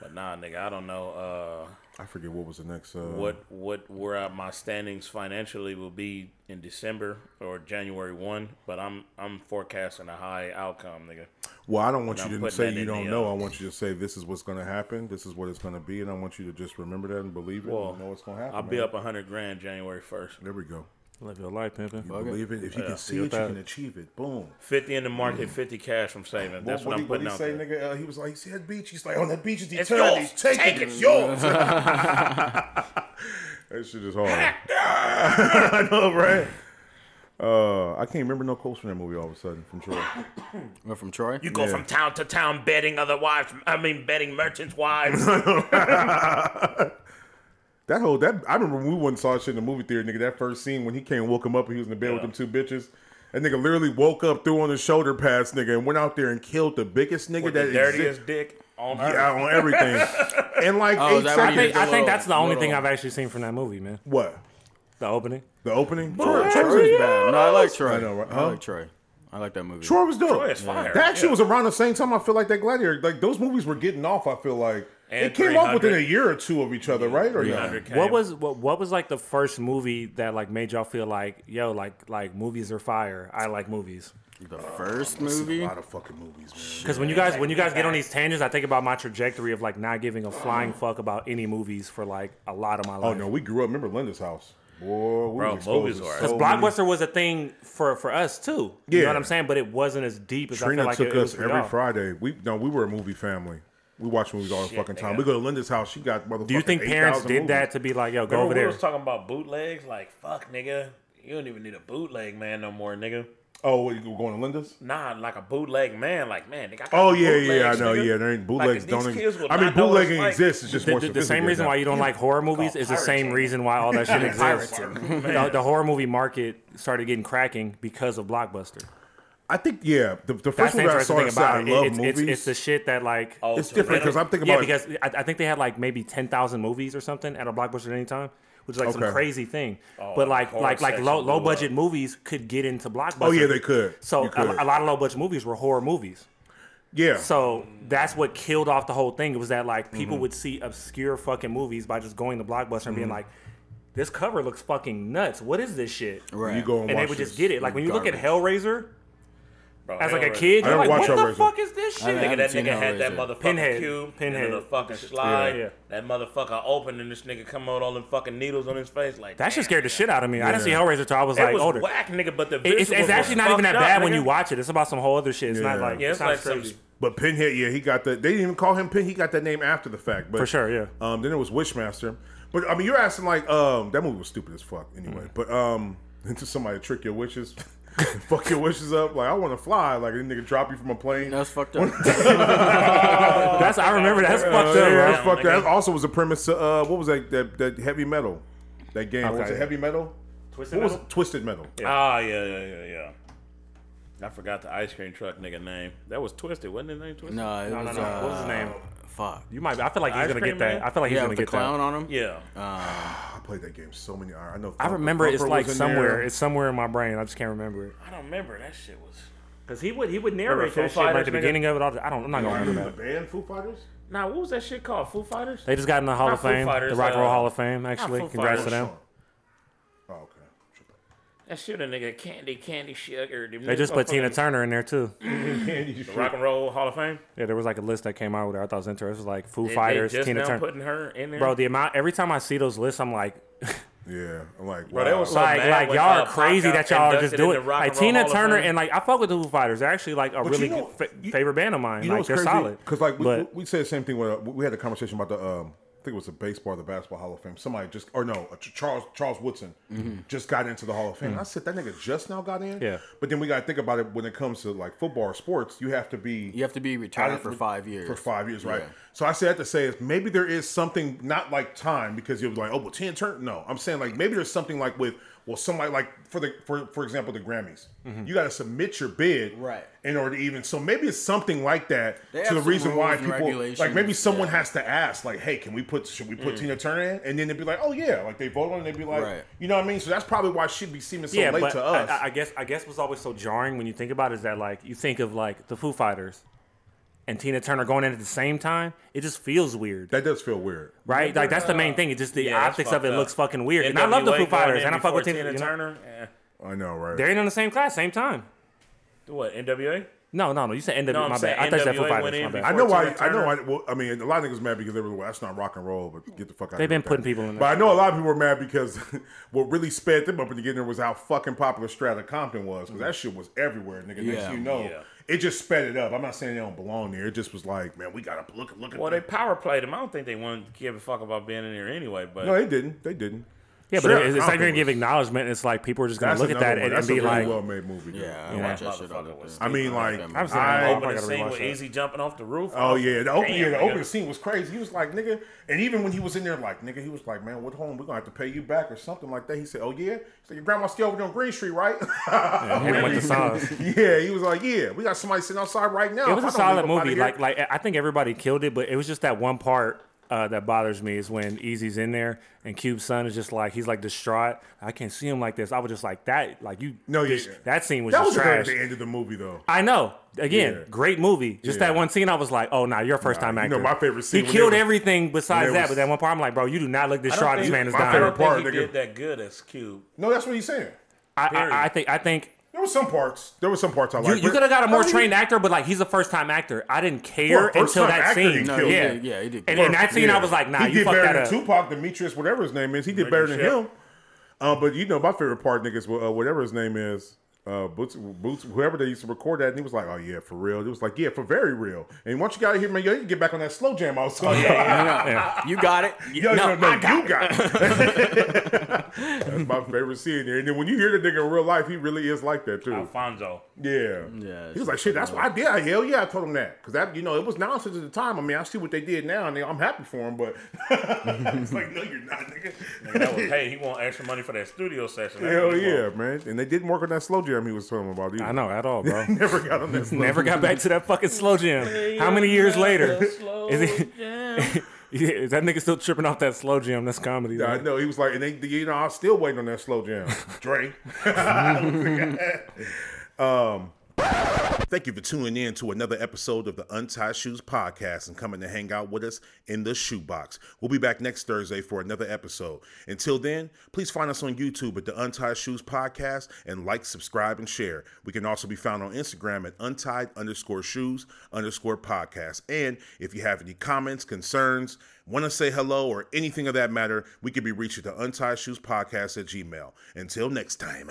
But nah, nigga, I don't know. Uh, I forget what was the next. Uh, what what where my standings financially will be in December or January one, but I'm I'm forecasting a high outcome, nigga. Well, I don't want I'm you to say you don't know. uh, I want you to say this is what's going to happen. This is what it's going to be, and I want you to just remember that and believe it. Well, and know what's going to happen. I'll be up a hundred grand January first. There we go. Live your life, pimpin'. You believe it. If you can see you it, you got can achieve it. Boom. Fifty in the market, fifty cash from saving. That's what, he, I'm putting he out say, there. nigga? Uh, he was like, he said beach. He's like, on that beach is It's eternity. yours. Take, Take it. it. It's yours. that shit is hard. I know, right? Uh, I can't remember no quotes from that movie all of a sudden from Troy. We're from Troy. You go from town to town betting other wives. I mean, betting merchants' wives. That whole that I remember when we went and saw shit in the movie theater, nigga. That first scene when he came and woke him up and he was in the bed with them two bitches. That nigga literally woke up, threw on his shoulder pads, nigga, and went out there and killed the biggest nigga With that the dirtiest exists. dick on earth. Yeah, on everything. and like Oh, is eight that what I think, I think little- that's the only thing I've actually seen from that movie, man. What? The opening. The opening? Troy, Troy's bad. No, I like Troy. I know, right? I like Troy. I like that movie. Troy was dope. Troy is fire. That actually Yeah. was around the same time I feel like that Gladiator. Like those movies were getting off, I feel like. And it came off within a year or two of each other, right? Or no? 300 came. What was what, what was like the first movie that like made y'all feel like yo like like movies are fire? I like movies. The first I've movie. A lot of fucking movies, man. Because when you guys when you guys get on these tangents, I think about my trajectory of like not giving a flying fuck about any movies for like a lot of my oh, life. Oh no, we grew up. Remember Linda's house? Boy, we Bro, movies to were- so Because many- Blockbuster was a thing for for us too. You Yeah. know what I'm saying? But it wasn't as deep as I Trina feel like took it, it was us for every y'all. Friday. We no, we were a movie family. We watch movies all the Shit, fucking time. nigga. We go to Linda's house. She got motherfucking. Do you think parents did movies. that to be like, yo, go Remember over we there? was talking about bootlegs? Like, fuck, nigga. You don't even need a bootleg man no more, nigga. Oh, what, you going to Linda's? Nah, like a bootleg man. Like, man, nigga. I got Oh yeah, yeah, I bootlegs, know. nigga. Yeah, there ain't bootlegs. Like, don't. these ex- kids will I mean, not know what it's bootlegging like. exists. It's just The, more the- the same sophisticated reason now. why you don't like horror movies is the pirate same shit. reason why all that shit exists. Pirating. The, the horror movie market started getting cracking because of Blockbuster. I think yeah. The, the That's first the movie I interesting saw thing that said I about it. love It's, movies. it's, it's the shit that like. Oh, It's so different because I'm thinking yeah, about because I, I think they had like maybe ten thousand movies or something at a Blockbuster at any time, which is like some crazy thing. Oh, but like like like section low blew low up. budget movies could get into Blockbuster. Oh yeah, they could. So could. a, a lot of low budget movies were horror movies. yeah. So that's what killed off the whole thing. It was that like Mm-hmm. people would see obscure fucking movies by just going to Blockbuster and being Mm-hmm. like, "This cover looks fucking nuts. What is this shit?" Right. you go and, And they would just get it. Like when you look at. Hellraiser, Bro, as like a kid. I You're never like, watched what the Hellraiser. fuck is this shit? haven't Nigga, that seen nigga had that Hellraiser. motherfucking Pinhead. cube, Pinhead. and the fucking slide. Yeah. That motherfucker opened and this nigga come out all them fucking needles on his face. Like That shit damn, scared the shit out of me. I didn't see Yeah. Hellraiser till I was It like was older. whack, nigga. But the It- It's, visuals it's actually was not even that fucked up, bad when nigga. you watch it. It's about some whole other shit. It's not Yeah. like Yeah, it it's sounds like some crazy. But Pinhead, yeah, he got that. They didn't even call him Pin. He got that name after the fact. But For sure, yeah. Um, then it was Wishmaster. But I mean, you're asking like, um, that movie was stupid as fuck anyway. But um, into somebody to trick your wishes, fuck your wishes up. Like I want to fly. Like a nigga drop you from a plane. That's fucked up. That's I remember that's fucked up. yeah, that's Down, fucked up. That also was the premise. Of, uh, what was that? That, that heavy metal. That game. What was Okay. it? Heavy metal. Twisted What was it? Twisted metal. Ah, yeah, yeah, yeah, yeah. I forgot the ice cream truck nigga name. That was Twisted, wasn't his name Twisted? no, it No, no, was. no. Uh, What was his name? Fuck. You might. I feel like he's Ice gonna cream get that. man? I feel like he's Yeah, gonna with the get clown that. on him. Yeah. I played that game so many hours. I know. I Thumper- remember it's Thumper like was in somewhere. there. It's somewhere in my brain. I just can't remember it. I don't remember. That shit was. Cause he would he would Remember narrate Foo that shit like Fighters, the nigga? beginning of it. All the, I don't. I'm not gonna remember that. the that. band Foo Fighters. Nah, what was that shit called? Foo Fighters? They just got in the Hall Not of Foo Fame, Fighters, the Rock and Roll uh, Hall of Fame. Actually, Foo congrats to Fighters. them. That shit a nigga candy, candy, sugar. them They just put motherfucking- Tina Turner in there too. The Rock and Roll Hall of Fame. Yeah, there was like a list that came out with her. I thought it was interesting. It was like Foo They- Fighters, they just Tina now Turner. putting her in there. Bro, the amount every time I see those lists, I'm like, Yeah, I'm like, Bro, wow. they was so like, mad like when, y'all uh, are Pac crazy got that y'all are just inducted doing in Rock like and Roll Tina Hall of Turner Fame. and like I fuck with the Foo Fighters. They're actually like a But really you know- good fa- you- favorite band of mine. You know like what's they're crazy? solid. Because like we, but we said the same thing when uh, we had a conversation about the um, I think it was the baseball, or the basketball Hall of Fame. Somebody just or no, Charles Charles Woodson mm-hmm. just got into the Hall of Fame. Mm-hmm. I said that nigga just now got in. Yeah. But then we got to think about it when it comes to like football or sports. You have to be You have to be retired for five years. for five years, right? Yeah. So I said to say is maybe there is something not like time because you're like, oh, well, ten turn. No, I'm saying like maybe there's something like with well, somebody like for the for for example the Grammys, Mm-hmm. you got to submit your bid Right. in order to even. So maybe it's something like that They to the reason why people like maybe someone yeah. has to ask like, hey, can we put should we Mm. put Tina Turner in? And then they'd be like, oh yeah, like they vote on it. They'd be like, Right. you know what I mean? So that's probably why she'd be seeming so yeah, late but to us. I, I guess I guess what's always so jarring when you think about it is that like you think of like the Foo Fighters and Tina Turner going in at the same time. It just feels weird. that does feel weird. Right, like that's the main thing. It just the Yeah, optics of it up. looks fucking weird. And I love the Foo Fighters, and I fuck with before Tina. you know? Turner. Eh. I know, right? They're in the same class, same time. What NWA? No, no, no. You said NWA. No, my saying bad. I thought you said Foo NWA Fighters. My bad. I know why. I know. Turner. I, well, I mean, a lot of niggas mad because they were well, that's not rock and roll. But get the fuck out. They've of here been putting that. people in there. But I know a lot of people were mad because what really sped them up in the beginning was how fucking popular Straight Outta Compton was because that shit was everywhere, nigga. Next Yeah. thing you know, Yeah. It just sped it up. I'm not saying they don't belong there. It just was like, man, we gotta look look at. Well, they power played them. I don't think they wanted to give a fuck about being in there anyway. But no, they didn't. They didn't. Yeah, but Straight Outta it's, it's like gonna give acknowledgement. It's like people are just gonna look at that one. and, That's and be really like, well made movie. dude. Yeah, I Yeah. watch that shit all the time. I mean, like. I've seen I- that opening scene with that. Eazy jumping off the roof. Oh yeah, the open, yeah, the opening scene was crazy. He was like, nigga, and even when he was in there, like, nigga, he was like, man, what home? We're gonna have to pay you back or something like that. He said, oh yeah. so said, your grandma still over there on Green Street, right? him with the songs. yeah, he was like, yeah, we got somebody sitting outside right now. It was If a I don't solid leave up outta movie. Like, like I think everybody killed it, but it was just that one part uh, that bothers me is when Eazy's in there and Cube's son is just like he's like distraught. I can't see him like this. I was just like that. Like you, No, this- yeah. that scene was that just was good at trash. the end of the movie though. I know. Again, Yeah. great movie. Just Yeah. that one scene, I was like, "Oh, nah, you're a first time Nah, you actor." know my favorite scene He killed was- everything besides when that, was- but that one part, I'm like, "Bro, you do not look I don't distraught. This man is my I dying." favorite don't think part, he nigga. did that good as Cube. No, that's what he's saying. I, I, I think, I think There was some parts. There was some parts I you, liked. you but- could have got a more I mean, trained actor, but like he's a first time actor. I didn't care For until that scene. No, he yeah, did. Yeah, he did. And in that scene, Yeah. I was like, "Nah, he you did fucked better that than up." Tupac, Demetrius, whatever his name is. He did better than Shipp. him. Uh, but you know, my favorite part, niggas, uh, whatever his name is, uh, Boots, Boots, whoever they used to record that, and he was like, "Oh yeah, for real." It was like, "Yeah, for very real." And once you got here, man, yo, you can get back on that slow jam I was talking about. You got it. Yo, no, no, no, got you got it. That's my favorite scene there. And then when you hear the nigga in real life, he really is like that too. Alfonso. Yeah. Yeah, He was like, shit, that's what I did. Hell yeah, I told him that. Because that, you know, it was nonsense at the time. I mean, I see what they did now, and I'm happy for him, but it's like, no, you're not, nigga. That was, hey, he want extra money for that studio session. That's Hell yeah, want. man. And they didn't work on that slow jam he was talking about either. I know at all, bro. Never got on that slow Never got back to that fucking slow jam. How many years later? Is he? Yeah, is that nigga still tripping off that slow jam? That's comedy. Yeah, I know. He was like, and they, you know, I was still waiting on that slow jam. Dre. um, Thank you for tuning in to another episode of the Untied Shoes Podcast and coming to hang out with us in the shoebox. We'll be back next Thursday for another episode. Until then, please find us on YouTube at the Untied Shoes Podcast and like, subscribe, and share. We can also be found on Instagram at untied underscore shoes underscore podcast. And if you have any comments, concerns, want to say hello, or anything of that matter, we can be reached at the Untied Shoes Podcast at Gmail. Until next time.